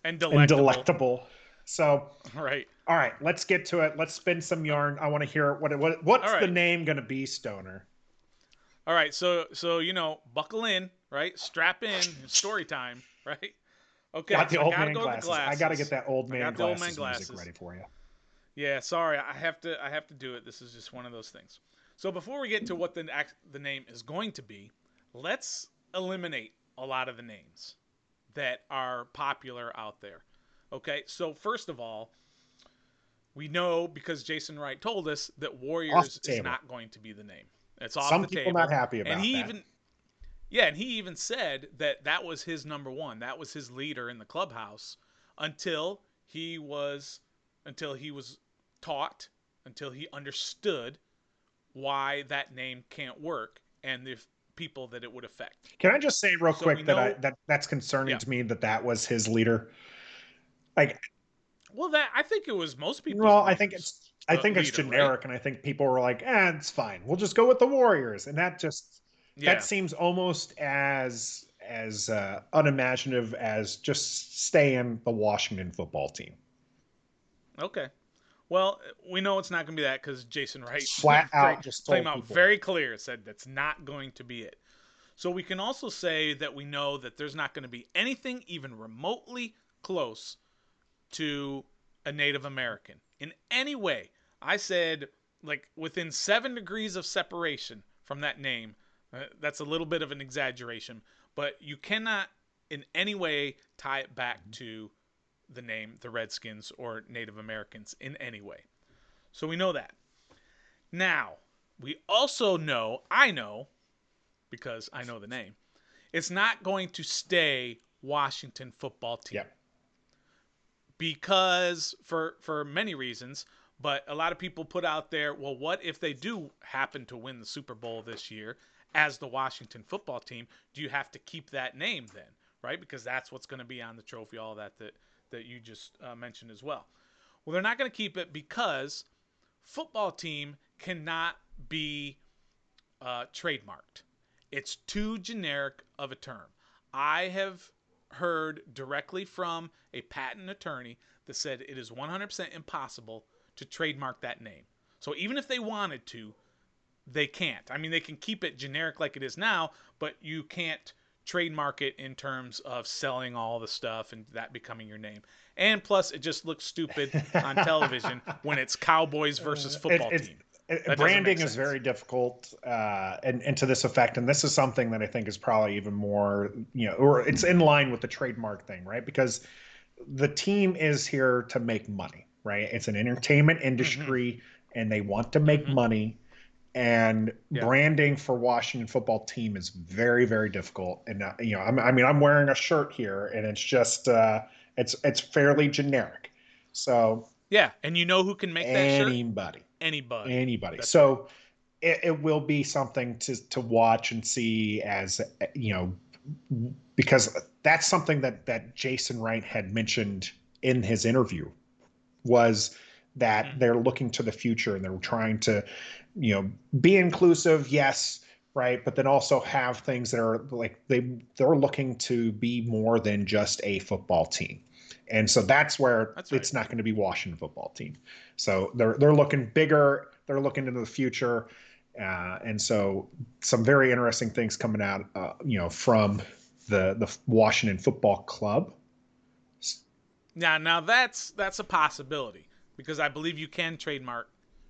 and delectable. and delectable so [laughs] right all right let's get to it let's spin some yarn i want to hear what what what's right. the name going to be stoner all right so so you know buckle in right strap in story time [laughs] right Okay, got the old man glasses. I got to get that old man, glasses, old man glasses music ready for you. Yeah, sorry, I have to. I have to do it. This is just one of those things. So before we get to what the the name is going to be, let's eliminate a lot of the names that are popular out there. Okay, so first of all, we know because Jason Wright told us that Warriors is not going to be the name. It's off Some the people table. not happy about and he that. even yeah, and he even said that that was his number one. That was his leader in the clubhouse until he was until he was taught, until he understood why that name can't work and the people that it would affect. Can I just say real so quick that know, I, that that's concerning yeah. to me that that was his leader? Like, well, that I think it was most people. Well, I think it's I think leader, it's generic, right? and I think people were like, "eh, it's fine. We'll just go with the Warriors," and that just yeah. that seems almost as as uh, unimaginative as just staying the Washington football team. Okay. Well, we know it's not going to be that because Jason Wright flat [laughs] out just came out very clear, said that's not going to be it. So we can also say that we know that there's not going to be anything even remotely close to a Native American in any way. I said like within seven degrees of separation from that name uh, that's a little bit of an exaggeration, but you cannot in any way tie it back to the name the Redskins or Native Americans in any way. So we know that. Now, we also know, I know, because I know the name, it's not going to stay Washington football team. Yep. Because for for many reasons, but a lot of people put out there, well, what if they do happen to win the Super Bowl this year as the Washington football team? Do you have to keep that name then, right? Because that's what's going to be on the trophy, all that that that you just uh, mentioned as well. Well, they're not going to keep it because football team cannot be uh, trademarked. It's too generic of a term. I have heard directly from a patent attorney that said it is 100% impossible to trademark that name. So even if they wanted to, they can't. I mean, they can keep it generic like it is now, but you can't trademark it in terms of selling all the stuff and that becoming your name. And plus, it just looks stupid on [laughs] television when it's Cowboys versus football it, team. That branding is very difficult, uh, and, and to this effect, and this is something that I think is probably even more, you know, or it's in line with the trademark thing, right? Because the team is here to make money, right? It's an entertainment mm-hmm. industry, mm-hmm. and they want to make mm-hmm. money. And yeah. branding for Washington football team is very, very difficult. And uh, you know, I'm, i mean, I'm wearing a shirt here, and it's just, uh, it's it's fairly generic. So yeah, and you know who can make that shirt? Anybody anybody. Anybody. That's so right. it, it will be something to to watch and see as you know because that's something that that Jason Wright had mentioned in his interview was that mm-hmm. they're looking to the future and they're trying to you know be inclusive yes right but then also have things that are like they they're looking to be more than just a football team and so that's where that's right. it's not going to be Washington football team. So they're they're looking bigger. They're looking into the future, uh, and so some very interesting things coming out, uh, you know, from the the Washington Football Club. Now, now that's that's a possibility because I believe you can trademark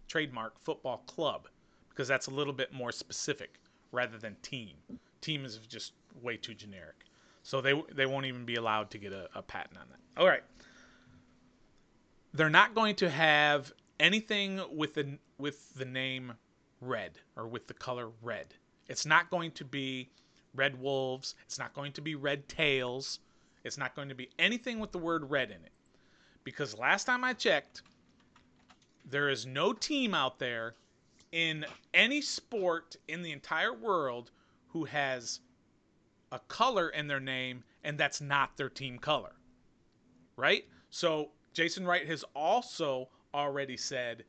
trademark football club because that's a little bit more specific rather than team. Team is just way too generic. So they they won't even be allowed to get a, a patent on that. All right. They're not going to have anything with the with the name red or with the color red. It's not going to be red wolves. It's not going to be red tails. It's not going to be anything with the word red in it. Because last time I checked, there is no team out there in any sport in the entire world who has a color in their name and that's not their team color. Right? So Jason Wright has also already said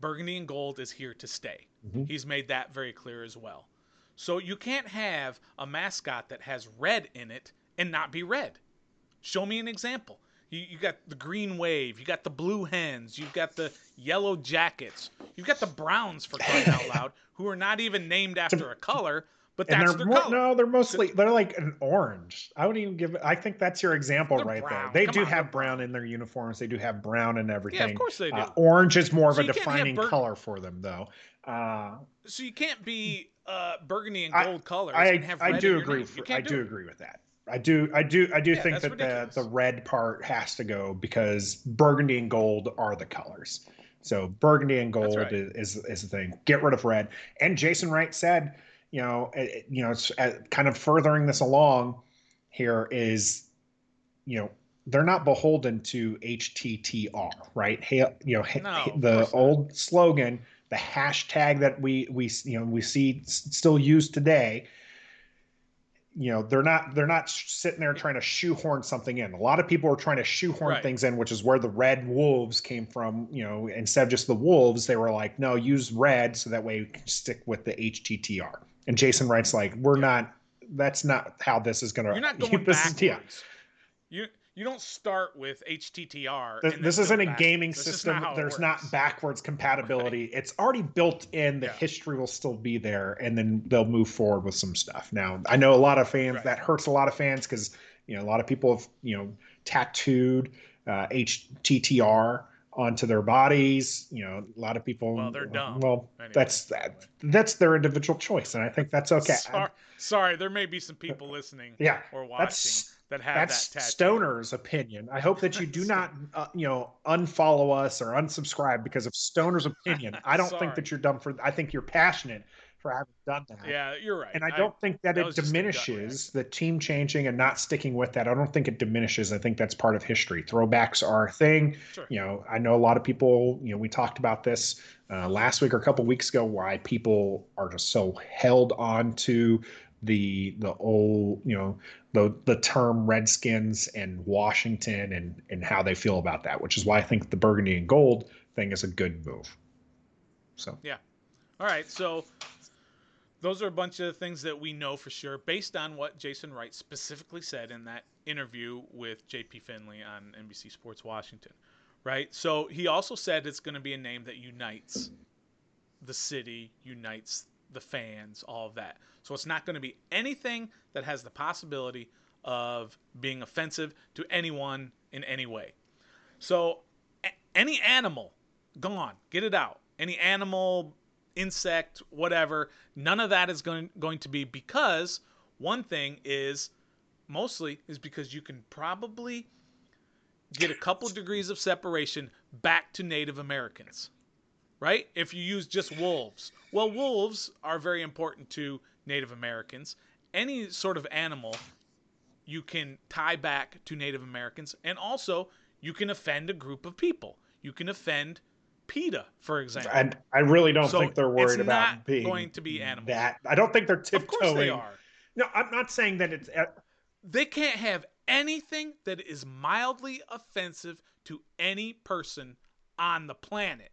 burgundy and gold is here to stay. Mm-hmm. He's made that very clear as well. So you can't have a mascot that has red in it and not be red. Show me an example. You, you got the green wave, you got the blue hens, you've got the yellow jackets, you've got the browns for crying out [laughs] loud, who are not even named after a color, but and they're their. No, they're mostly they're like an orange. I wouldn't even give. I think that's your example they're right brown. there. They Come do on, have brown in their uniforms. They do have brown and everything. Yeah, of course they do. Uh, orange is more of so a defining bur- color for them, though. Uh, so you can't be uh, burgundy and gold I, colors. I, and I do agree. For, I do, do agree with that. I do. I do. I do yeah, think that the the red part has to go because burgundy and gold are the colors. So burgundy and gold right. is, is is the thing. Get rid of red. And Jason Wright said you know, it, you know, it's uh, kind of furthering this along here is, you know, they're not beholden to HTTR, right? Hey, you know, no, the old slogan, the hashtag that we we you know we see still used today. You know, they're not they're not sitting there trying to shoehorn something in. A lot of people are trying to shoehorn right. things in, which is where the red wolves came from. You know, instead of just the wolves, they were like, no, use red so that way we can stick with the HTTR. And Jason Wright's like, we're not. That's not how this is going to. You're not [laughs] going backwards. Is, yeah. You you don't start with HTTR. This, this isn't a gaming this system. Not There's not backwards compatibility. Right. It's already built in. The yeah. history will still be there, and then they'll move forward with some stuff. Now, I know a lot of fans. Right. That hurts a lot of fans because you know a lot of people have you know tattooed uh, HTTR onto their bodies. You know, a lot of people. Well, they're dumb. Well, anyway. that's that. That's their individual choice, and I think that's okay. Sorry, sorry, there may be some people listening. yeah, or watching. That's, that have That's that. Stoner's opinion. I hope that you do [laughs] not, uh, you know, unfollow us or unsubscribe because of Stoner's opinion. [laughs] I don't think that you're dumb for. I think you're passionate for having done that. Yeah, you're right. And I don't think that, that it was just a gut diminishes the team changing and not sticking with that. I don't think it diminishes. I think that's part of history. Throwbacks are a thing. Sure. You know, I know a lot of people, you know, we talked about this uh, last week or a couple weeks ago why people are just so held on to the the old, you know, the the term Redskins and Washington and and how they feel about that, which is why I think the burgundy and gold thing is a good move. So yeah, All right, so those are a bunch of things that we know for sure based on what Jason Wright specifically said in that interview with JP Finley on NBC Sports Washington. Right? So he also said it's going to be a name that unites the city, unites the fans, all of that. So it's not going to be anything that has the possibility of being offensive to anyone in any way. So a- any animal, gone, get it out. Any animal, insect, whatever, none of that is going going to be because one thing is mostly is because you can probably get a couple degrees of separation back to Native Americans. Right? If you use just wolves. Well, wolves are very important to Native Americans. Any sort of animal you can tie back to Native Americans and also you can offend a group of people. You can offend PETA, for example. and I really don't So think they're worried about not being going to be animals. That I don't think they're tiptoeing. of course they are. No, I'm not saying that it's. uh, They can't have anything that is mildly offensive to any person on the planet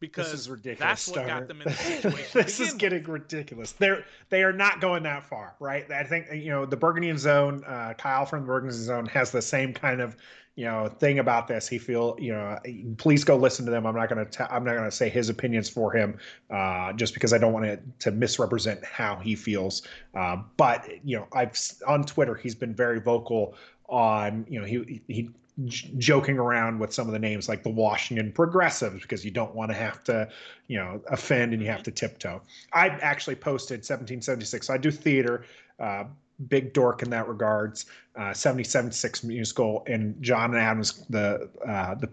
because This is ridiculous. that's what got them in the [laughs] situation. this is getting ridiculous. They're they are not going that far, right? I think you know the Burgundian Zone. Uh, Kyle from the Burgundian Zone has the same kind of you know thing about this. He feel you know. Please go listen to them. I'm not going to. I'm not going to say his opinions for him, uh, just because I don't want to to misrepresent how he feels. Uh, but you know, I've on Twitter he's been very vocal on you know he he joking around with some of the names like the Washington Progressives because you don't want to have to you know offend and you have to tiptoe. I actually posted 1776. So I do theater, uh, big dork in that regards. Uh, 776 musical and John Adams the uh, the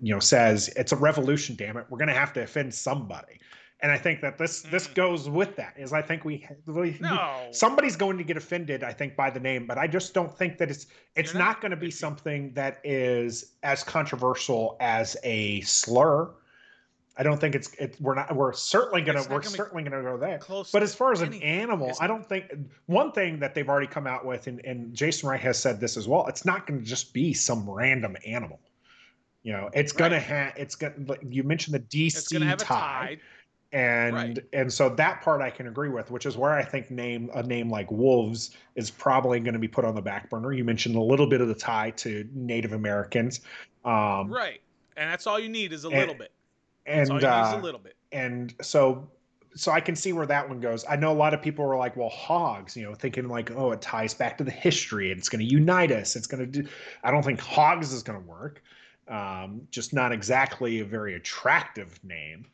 you know says it's a revolution. Damn it, we're gonna have to offend somebody. And I think that this this Mm. goes with that. Is I think we, we No. somebody's going to get offended i think by the name but i just don't think that it's it's You're not, not. going to be something that is as controversial as a slur i don't think it's it, we're not we're certainly gonna we're gonna certainly going to go there close but as far as an anything. animal i don't think one thing that they've already come out with and, and jason wright has said this as well it's not going to just be some random animal you know it's going to Right. have it's going to you mentioned the dc It's going to a tie tie. and Right. and so that part I can agree with, which is where I think name a name like Wolves is probably going to be put on the back burner. You mentioned a little bit of the tie to Native Americans, um, Right. And that's all you need is a and- little bit. And you need is uh, a little bit. and so so I can see where that one goes. I know a lot of people were like, well, hogs, you know, thinking like, oh, it ties back to the history. It's going to unite us. It's going to do. I don't think hogs is going to work. Um, just not exactly a very attractive name.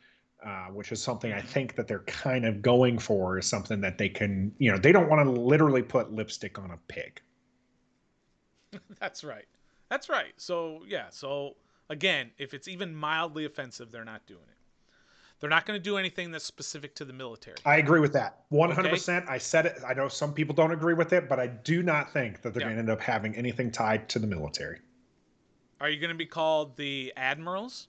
Uh, which is something I think that they're kind of going for is something that they can, you know, they don't want to literally put lipstick on a pig. [laughs] That's right. That's right. So, yeah. So, again, if it's even mildly offensive, they're not doing it. They're not going to do anything that's specific to the military. I agree with that. 100%. I said it. I know some people don't agree with it, but I do not think that they're Yeah. going to end up having anything tied to the military. Are you going to be called the admirals?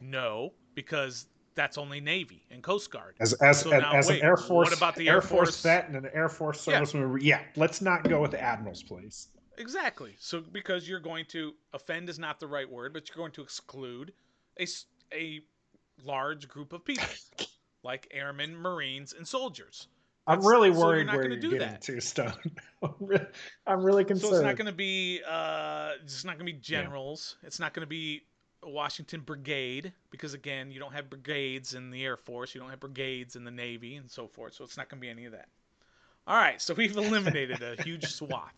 No, because that's only Navy and Coast Guard. As as So as, now, as wait, an Air Force, what about the Air, Air Force, Force? vet and an Air Force Yeah. serviceman? Yeah. let's not go with the admirals, please. Exactly. So because you're going to offend is not the right word, but you're going to exclude a a large group of people, [laughs] like airmen, marines, and soldiers. I'm That's- really so you're not where gonna you're do getting that. to, Stone. [laughs] I'm really, I'm really So concerned. it's not going to be uh, it's not going to be generals. It's not going to be Washington Brigade because again, you don't have brigades in the Air Force, you don't have brigades in the Navy, and so forth. So it's not going to be any of that. All right, so we've [laughs] eliminated a huge swath.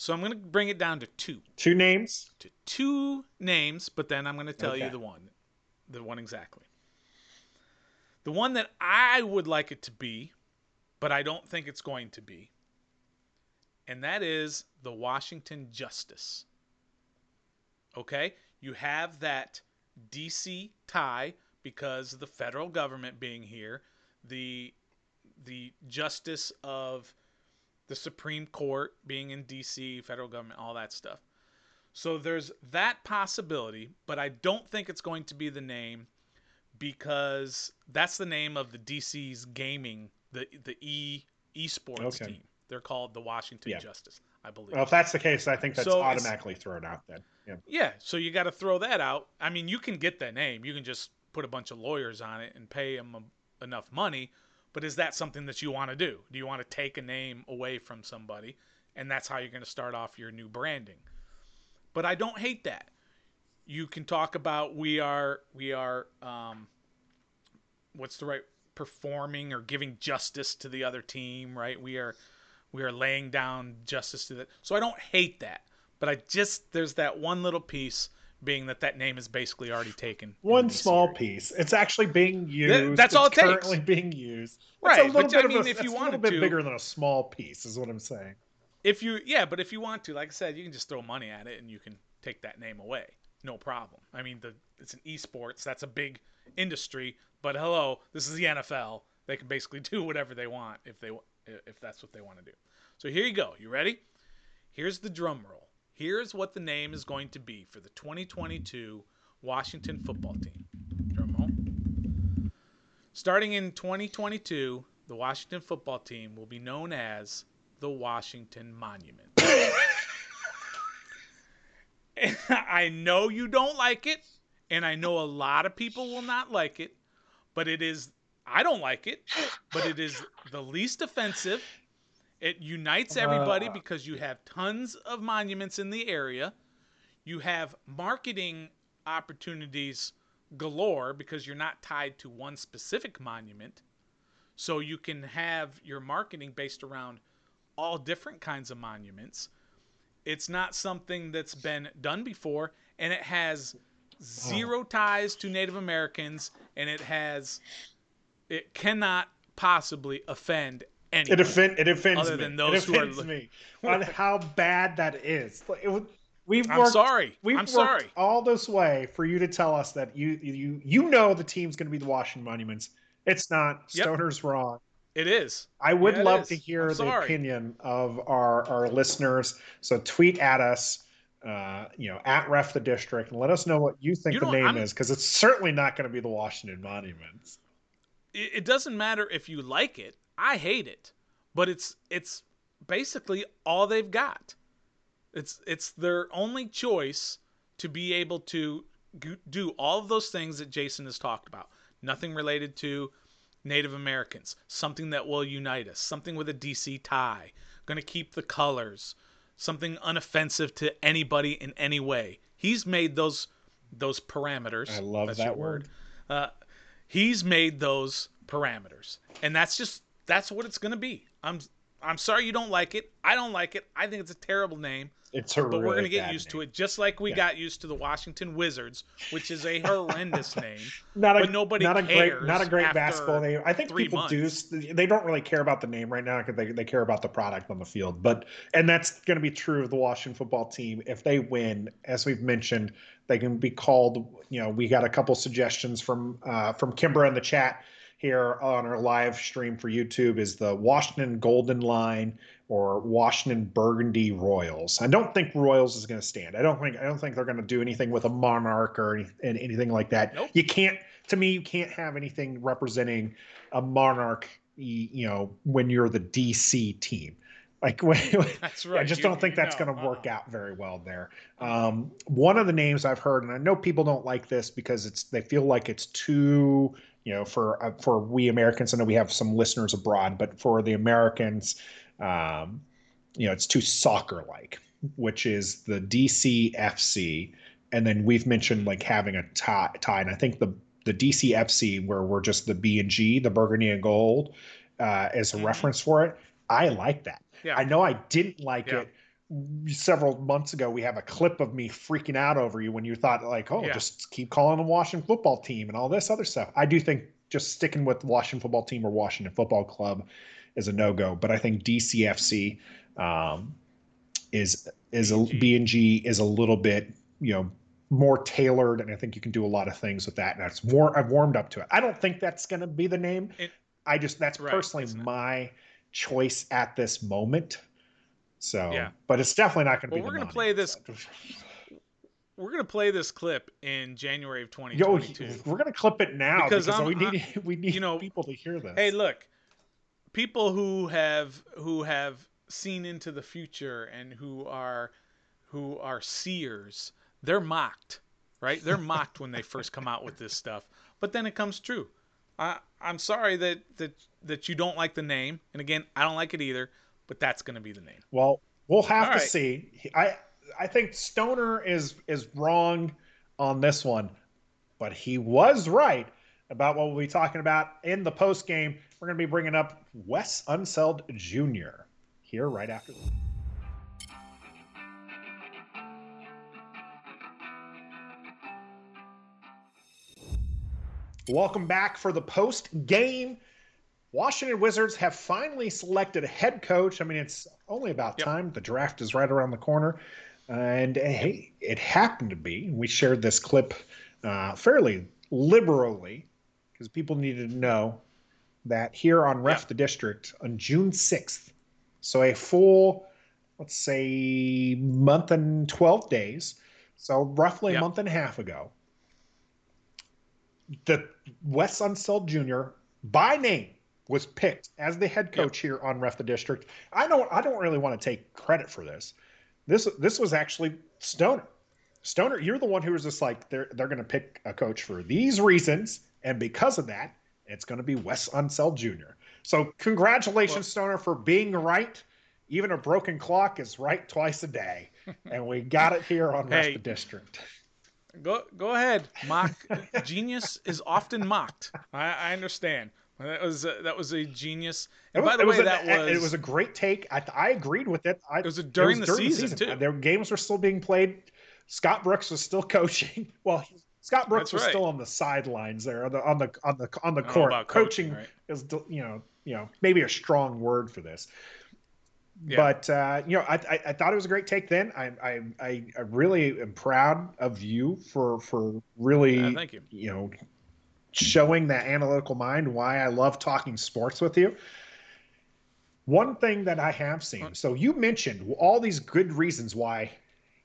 So I'm going to bring it down to two, Two names. to two names, but then I'm going to tell you the one, the one exactly. The one that I would like it to be, but I don't think it's going to be. and that is the Washington Justice. Okay? You have that DC tie because the federal government being here, the the justice of the Supreme Court being in DC, federal government, all that stuff. So there's that possibility, but I don't think it's going to be the name because that's the name of the DC's gaming, the the e esports okay. team. They're called the Washington yeah. Justice, I believe. Well, if that's the case, I think that's so automatically thrown out then. Yeah. Yeah. So you got to throw that out. I mean, you can get that name. You can just put a bunch of lawyers on it and pay them a, enough money. But is that something that you want to do? Do you want to take a name away from somebody, and that's how you're going to start off your new branding? But I don't hate that. You can talk about we are we are um, what's the right performing or giving justice to the other team, right? We are we are laying down justice to that. So I don't hate that, but I just there's that one little piece being that that name is basically already taken. One small series. piece. It's actually being used. that's all it's it currently takes. being used. Right, but I mean, a, if you want a little bit to, bigger than a small piece, is what I'm saying. If you, yeah, but if you want to, like I said, you can just throw money at it and you can take that name away, no problem. I mean, the it's an esports. That's a big industry. But hello, this is the NFL. They can basically [laughs] do whatever they want if they if that's what they want to do. So here you go. You ready? Here's the drum roll. Here's what the name is going to be for the 2022 Washington football team. Starting in 2022, the Washington football team will be known as the Washington Monument. [laughs] I know you don't like it, and I know a lot of people will not like it, but it is I don't like it, but it is the least offensive it unites everybody uh, because you have tons of monuments in the area. You have marketing opportunities galore because you're not tied to one specific monument. So you can have your marketing based around all different kinds of monuments. It's not something that's been done before, and it has zero ties to Native Americans, and it has it cannot possibly offend anyone. It, offend, it offends other me. than those it offends who are me [laughs] on how bad that is. It, we've worked, I'm sorry. We've I'm worked sorry. all this way for you to tell us that you you you know the team's going to be the Washington Monuments. It's not. Yep. Stoner's wrong. It is. I would yeah, love to hear the opinion of our our listeners. So tweet at us. Uh, you know, at ref the district, and let us know what you think you the name I'm, is, because it's certainly not going to be the Washington Monuments. It doesn't matter if you like it. I hate it, but it's it's basically all they've got. It's it's their only choice to be able to do all of those things that Jason has talked about. Nothing related to Native Americans, something that will unite us, something with a DC tie, going to keep the colors, something unoffensive to anybody in any way. He's made those those parameters. I love that word. Uh, he's made those parameters, and that's just that's what it's going to be. I'm I'm sorry you don't like it. I don't like it. I think it's a terrible name. It's a but really we're going to get used name. to it, just like we yeah. got used to the Washington Wizards, which is a [laughs] horrendous name. not a, but nobody not a great, not a great basketball name. I think people months. do. They don't really care about the name right now because they they care about the product on the field. But and that's going to be true of the Washington football team. If they win, as we've mentioned, they can be called. You know, we got a couple suggestions from uh, from Kimber in the chat here on our live stream for YouTube is the Washington Golden Line or Washington Burgundy Royals. I don't think Royals is going to stand. I don't think I don't think they're going to do anything with a monarch or any, anything like that. Nope. You can't to me you can't have anything representing a monarch you know when you're the DC team. Like [laughs] that's right. I just don't think that's going to work uh-uh. out very well there. Um, one of the names I've heard, and I know people don't like this because it's they feel like it's too you know, for uh, for we Americans, I know we have some listeners abroad, but for the Americans, um, you know, it's too soccer like, which is the DCFC, and then we've mentioned like having a tie, tie and I think the the DCFC where we're just the B and G, the burgundy and gold, uh, as a mm-hmm. reference for it. I like that. Yeah. I know I didn't like yeah. it several months ago we have a clip of me freaking out over you when you thought like oh yeah. just keep calling the washington football team and all this other stuff i do think just sticking with washington football team or washington football club is a no-go but i think dcfc um, is is a B and G is a little bit you know more tailored, and I think you can do a lot of things with that. And that's more I've warmed up to it. I don't think that's going to be the name. It, I just that's right, personally my choice at this moment. So, yeah. but it's definitely not going to well, be. We're going to play this. [laughs] we're going to play this clip in January of 2022. Yo, we're going to clip it now because, because we need we need you know, people to hear this. Hey, look, people who have who have seen into the future and who are who are seers, they're mocked, right? They're mocked when they first come out with this stuff, but then it comes true. I I'm sorry that that that you don't like the name, and again, I don't like it either but that's going to be the name. Well, we'll have All to right. see. I I think Stoner is is wrong on this one, but he was right about what we'll be talking about in the post game. We're going to be bringing up Wes Unseld Jr. here right after this. Welcome back for the post game Washington Wizards have finally selected a head coach. I mean, it's only about yep. time. The draft is right around the corner. And hey, it happened to be. We shared this clip uh, fairly liberally because people needed to know that here on Ref yep. the District on June 6th, so a full, let's say, month and 12 days, so roughly yep. a month and a half ago, the Wes Unseld Jr. by name was picked as the head coach yep. here on Ref the District. I don't I don't really want to take credit for this. This this was actually Stoner. Stoner, you're the one who was just like they're they're going to pick a coach for these reasons, and because of that, it's going to be Wes Unseld Jr. So congratulations, well, Stoner, for being right. Even a broken clock is right twice a day, [laughs] and we got it here on hey, Ref the District. Go go ahead. Mock genius is often mocked. I, I understand. That was a, that was a genius. And was, by the way, that was it was a great take. I, I agreed with it. I, it was during, it was the, during season, the, season, too. Their games were still being played. Scott Brooks was still [laughs] coaching. Well, Scott Brooks That's was right. still on the sidelines there on the on the on the on the court. Coaching, coaching right? is you know you know maybe a strong word for this. Yeah. But uh, you know, I, I, I, thought it was a great take. Then I, I I really am proud of you for for really yeah, thank you. You know, showing that analytical mind why I love talking sports with you. One thing that I have seen, so you mentioned all these good reasons why,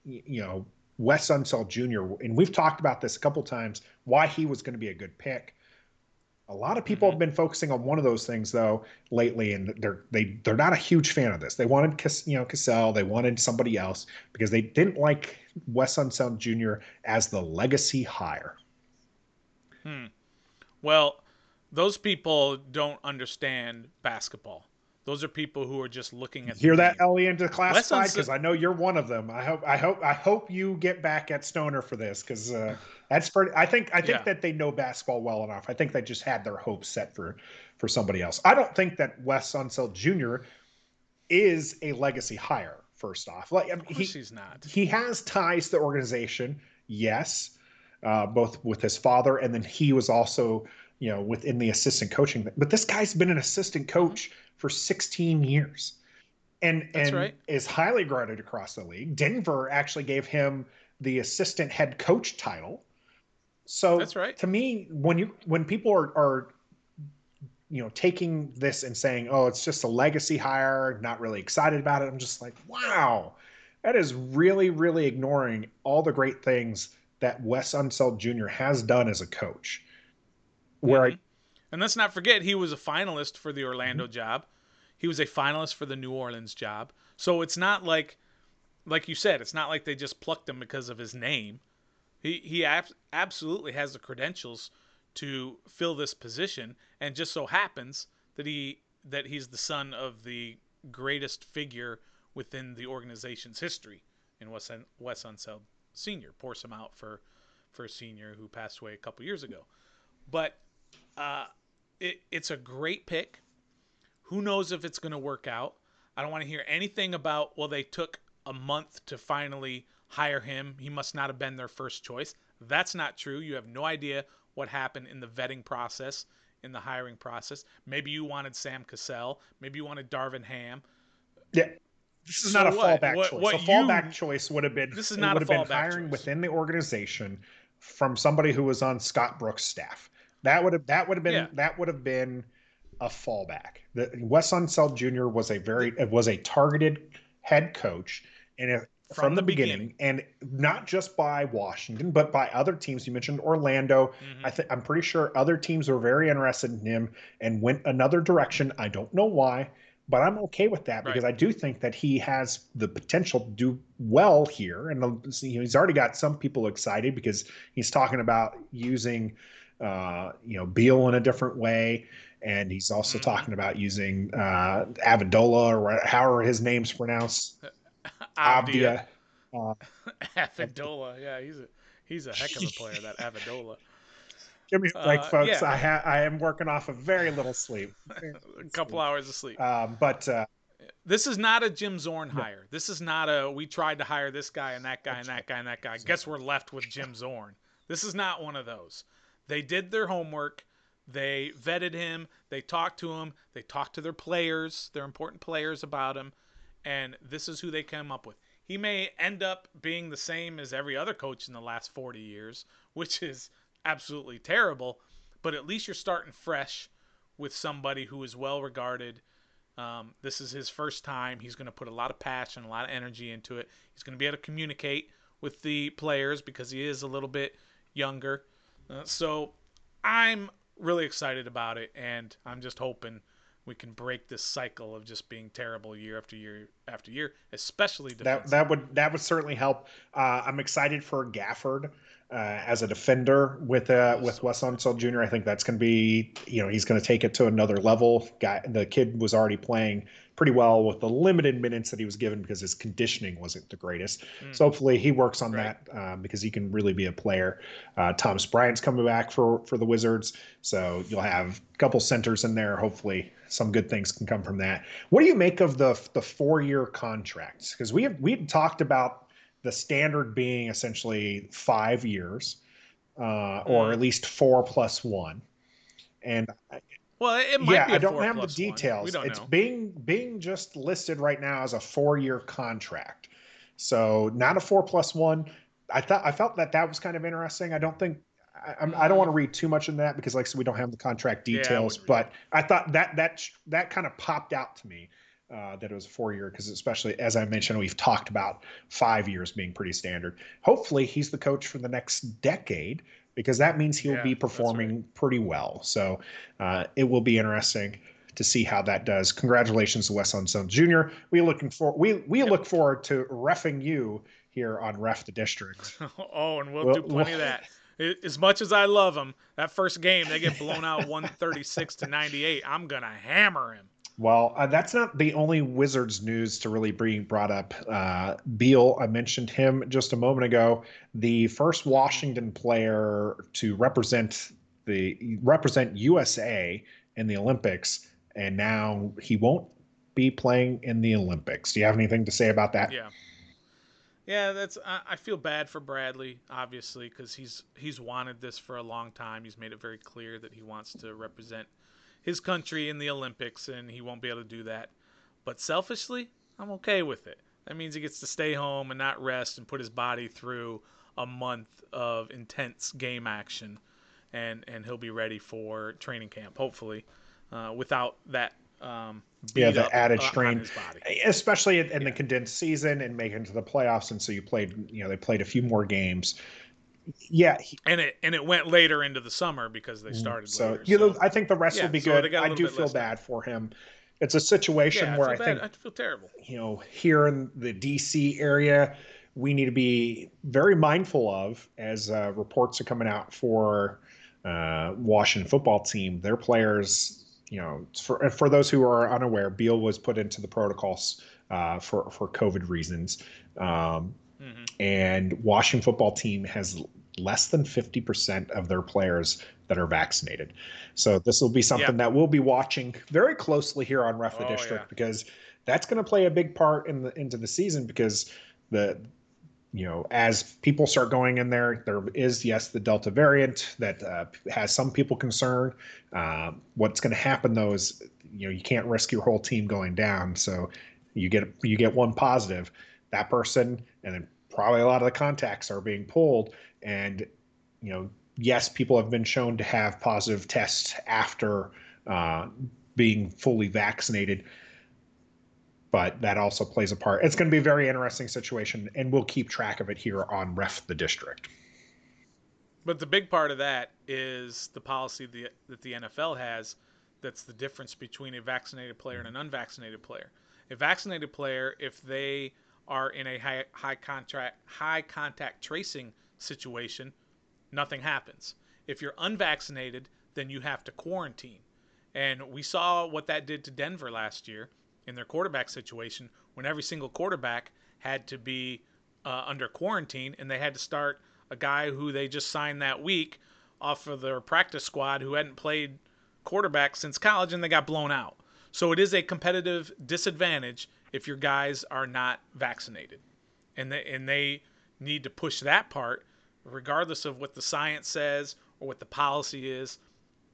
you know, Wes Unseld Jr., and we've talked about this a couple times, why he was going to be a good pick. A lot of people mm-hmm. have been focusing on one of those things though lately, and they're they they're not a huge fan of this. They wanted you know Cassell, they wanted somebody else because they didn't like Wes Unseld Jr. as the legacy hire. Hmm. Well, those people don't understand basketball. Those are people who are just looking at. Hear that, Ellie, into classified because I know you're one of them. I hope, I hope, I hope you get back at Stoner for this because uh, that's pretty. I think, I think yeah. that they know basketball well enough. I think they just had their hopes set for for somebody else. I don't think that Wes Unseld Jr. is a legacy hire. First off, like I mean, he, he's not. He has ties to the organization, yes, uh, both with his father and then he was also you know within the assistant coaching but this guy's been an assistant coach for 16 years and That's and right. is highly regarded across the league denver actually gave him the assistant head coach title so That's right. to me when you when people are, are you know taking this and saying oh it's just a legacy hire not really excited about it i'm just like wow that is really really ignoring all the great things that Wes Unseld Jr. has done as a coach. Where mm-hmm. I, and let's not forget he was a finalist for the Orlando mm-hmm. job. He was a finalist for the New Orleans job. So it's not like like you said, it's not like they just plucked him because of his name. He he ab- absolutely has the credentials to fill this position and just so happens that he that he's the son of the greatest figure within the organization's history in Wes, Wes Unseld senior. Pour some out for for a senior who passed away a couple years ago. But uh, it, it's a great pick. Who knows if it's going to work out? I don't want to hear anything about well they took a month to finally hire him. He must not have been their first choice. That's not true. You have no idea what happened in the vetting process, in the hiring process. Maybe you wanted Sam Cassell. Maybe you wanted Darvin Ham. Yeah this is so not a what? fallback what, choice. What a fallback choice would have been this is not would have been hiring choice. within the organization from somebody who was on Scott Brooks' staff. That would have that would have been yeah. that would have been a fallback. The, Wes Unseld Jr. was a very was a targeted head coach, and if, from, from, the, the beginning, beginning, and not just by Washington, but by other teams. You mentioned Orlando. Mm-hmm. I think I'm pretty sure other teams were very interested in him and went another direction. I don't know why, but I'm okay with that right. because I do think that he has the potential to do well here, and he's already got some people excited because he's talking about using, uh, you know, Beal in a different way and he's also mm-hmm. talking about using uh, Amendola or however his name's pronounced. [laughs] Avdija. [laughs] Uh, Amendola, yeah, he's a he's a heck of a player. That Amendola. Give me like, uh, folks. Yeah. I ha- I am working off of very little sleep. [laughs] a couple hours of sleep. Um, but uh, this is not a Jim Zorn hire. No. This is not a we tried to hire this guy and that guy and that guy and that guy. Guess we're left with Jim Zorn. This is not one of those. They did their homework. They vetted him. They talked to him. They talked to their players, their important players about him, and this is who they came up with. He may end up being the same as every other coach in the last 40 years, which is absolutely terrible, but at least you're starting fresh with somebody who is well regarded. Um, this is his first time. He's going to put a lot of passion, a lot of energy into it. He's going to be able to communicate with the players because he is a little bit younger. Uh, so I'm really excited about it, and I'm just hoping we can break this cycle of just being terrible year after year after year, especially that that would that would certainly help. Uh, I'm excited for Gafford uh, as a defender with uh, with Wes Unseld Jr. I think that's going to be you know he's going to take it to another level. Guy, the kid was already playing pretty well with the limited minutes that he was given because his conditioning wasn't the greatest. Mm. So hopefully he works on right. that um, because he can really be a player. Uh, Thomas Bryant's coming back for for the Wizards, so you'll have a couple centers in there. Hopefully some good things can come from that. What do you make of the the four year contracts? Because we have we talked about the standard being essentially five years, uh, or hmm. at least four plus one. And well, it might yeah, I don't have the details. it's know. being being just listed right now as a four year contract, so not a four plus one. I thought I felt that that was kind of interesting. I don't think I, I don't want to read too much in that because, like I said, we don't have the contract details. Yeah, but I thought that that that kind of popped out to me uh, that it was a four year because, especially as I mentioned, we've talked about five years being pretty standard. Hopefully, he's the coach for the next decade because that means he'll yeah, be performing right. pretty well. So uh, it will be interesting to see how that does. Congratulations to Wes Unseld Jr. We looking for we we yep. look forward to refing you here on Ref the District. [laughs] oh, and we'll, we'll do plenty we'll, of that. As much as I love them, that first game they get blown out [laughs] 136 to 98. I'm gonna hammer him. Well, uh, that's not the only Wizards news to really be brought up. Uh, Beal, I mentioned him just a moment ago. The first Washington player to represent the represent USA in the Olympics, and now he won't be playing in the Olympics. Do you have anything to say about that? Yeah. Yeah, that's. I, I feel bad for Bradley, obviously, because he's he's wanted this for a long time. He's made it very clear that he wants to represent his country in the Olympics, and he won't be able to do that. But selfishly, I'm okay with it. That means he gets to stay home and not rest and put his body through a month of intense game action, and and he'll be ready for training camp, hopefully, uh, without that. Um, yeah, the up, added uh, strain, especially in, in yeah. the condensed season and making it to the playoffs, and so you played, you know, they played a few more games yeah, he, and it and it went later into the summer because they mm, started. So later, you so. know, I think the rest yeah, will be so good. I do feel bad for him. It's a situation yeah, where I, I think I feel terrible. You know, here in the DC area, we need to be very mindful of as uh, reports are coming out for uh, Washington football team. Their players, you know, for for those who are unaware, Beal was put into the protocols uh, for for COVID reasons. Um, Mm-hmm. And Washington football team has less than 50% of their players that are vaccinated. So this will be something that we'll be watching very closely here on Ref the oh, District yeah. because that's going to play a big part in the into the season because the you know as people start going in there there is yes the delta variant that uh, has some people concerned uh, what's going to happen though is you know you can't risk your whole team going down so you get you get one positive, that person, and then probably a lot of the contacts are being pulled, and you know, yes, people have been shown to have positive tests after uh, being fully vaccinated but that also plays a part. It's going to be a very interesting situation, and we'll keep track of it here on Ref the District. But the big part of that is the policy that the NFL has that's the difference between a vaccinated player and an unvaccinated player. A vaccinated player, if they are in a high, high contract high contact tracing situation, nothing happens. If you're unvaccinated, then you have to quarantine. And we saw what that did to Denver last year in their quarterback situation when every single quarterback had to be uh, under quarantine and they had to start a guy who they just signed that week off of their practice squad who hadn't played quarterback since college and they got blown out. So it is a competitive disadvantage if your guys are not vaccinated. And they, and they need to push that part regardless of what the science says or what the policy is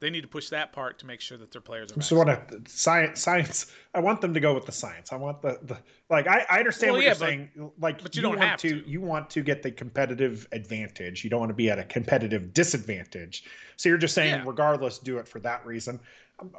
they need to push that part to make sure that their players are. So what a science science. I want them to go with the science. I want the, the like. I, I understand well, what yeah, you're but, saying. Like, but you, you don't have to, to. You want to get the competitive advantage. You don't want to be at a competitive disadvantage. So you're just saying, yeah. regardless, do it for that reason. Um,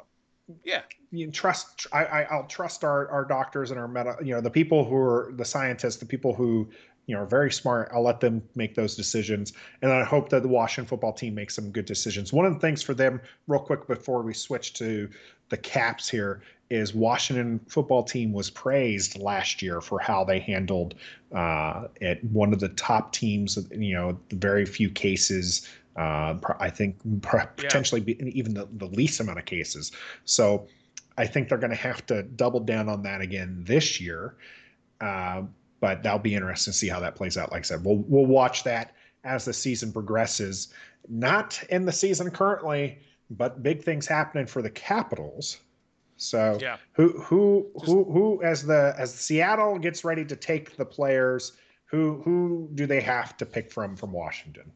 yeah you trust I, I will trust our our doctors and our meta you know the people who are the scientists the people who you know are very smart. I'll let them make those decisions, and I hope that the Washington football team makes some good decisions. One of the things for them, real quick before we switch to the Caps here, is Washington football team was praised last year for how they handled uh, it. One of the top teams, you know, very few cases. Uh, I think [laughs] potentially yeah. even the, the least amount of cases. So I think they're going to have to double down on that again this year. Uh, but that'll be interesting to see how that plays out. Like I said, we'll we'll watch that as the season progresses. Not in the season currently, but big things happening for the Capitals. So yeah. who who Just, who who as the as Seattle gets ready to take the players, who who do they have to pick from from Washington?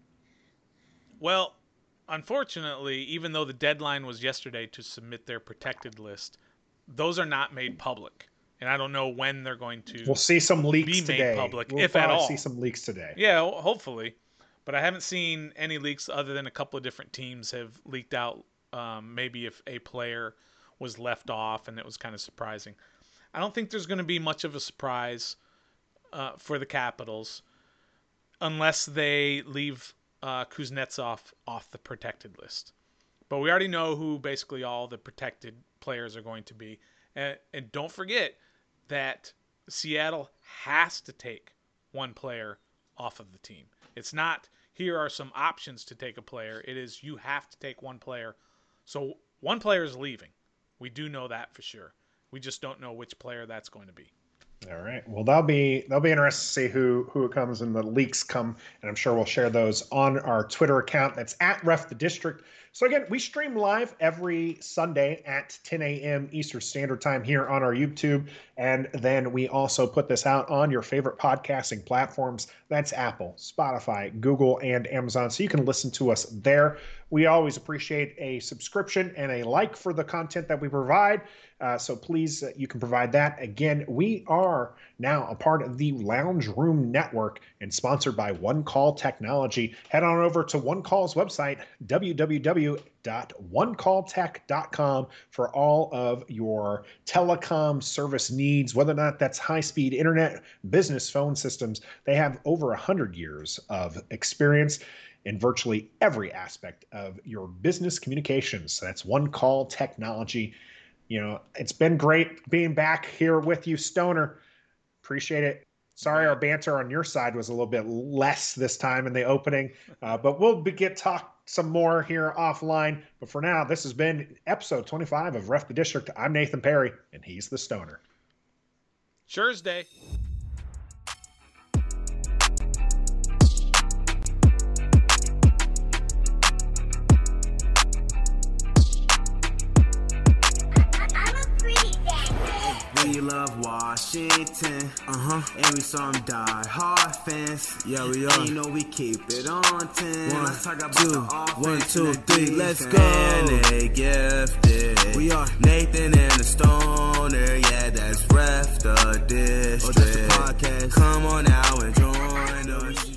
Well, unfortunately, even though the deadline was yesterday to submit their protected list, those are not made public and I don't know when they're going to. We'll see some leaks be today. made public, we'll if at all. See some leaks today. Yeah, hopefully, but I haven't seen any leaks other than a couple of different teams have leaked out. Um, maybe if a player was left off, and it was kind of surprising. I don't think there's going to be much of a surprise uh, for the Capitals unless they leave uh, Kuznetsov off the protected list. But we already know who basically all the protected players are going to be. And, and don't forget, that Seattle has to take one player off of the team. It's not here are some options to take a player. It is you have to take one player. So one player is leaving. We do know that for sure. We just don't know which player that's going to be. All right. Well, that'll be that'll be interesting to see who who it comes and the leaks come, and I'm sure we'll share those on our Twitter account. That's at Ref the District. So again, we stream live every Sunday at 10 a.m. Eastern Standard Time here on our YouTube, and then we also put this out on your favorite podcasting platforms. That's Apple, Spotify, Google, and Amazon. So you can listen to us there. We always appreciate a subscription and a like for the content that we provide. Uh, so please, uh, you can provide that. Again, we are now a part of the Lounge Room Network and sponsored by One Call Technology. Head on over to One Call's website, www.onecalltech.com, for all of your telecom service needs, whether or not that's high speed internet, business phone systems. They have over 100 years of experience in virtually every aspect of your business communications. That's One Call Technology. You know, it's been great being back here with you, Stoner. Appreciate it. Sorry, our banter on your side was a little bit less this time in the opening, uh, but we'll be, get talk some more here offline. But for now, this has been episode 25 of Ref the District. I'm Nathan Perry, and he's the Stoner. Thursday. We love Washington, uh huh, and we some die hard fans. Yeah, we are. And you know we keep it on ten. One, let's talk about two, the offense one, two, three, let's go. And they gifted. We are Nathan and the Stoner, yeah, that's Ref the District. Oh, just a podcast. Come on out and join us.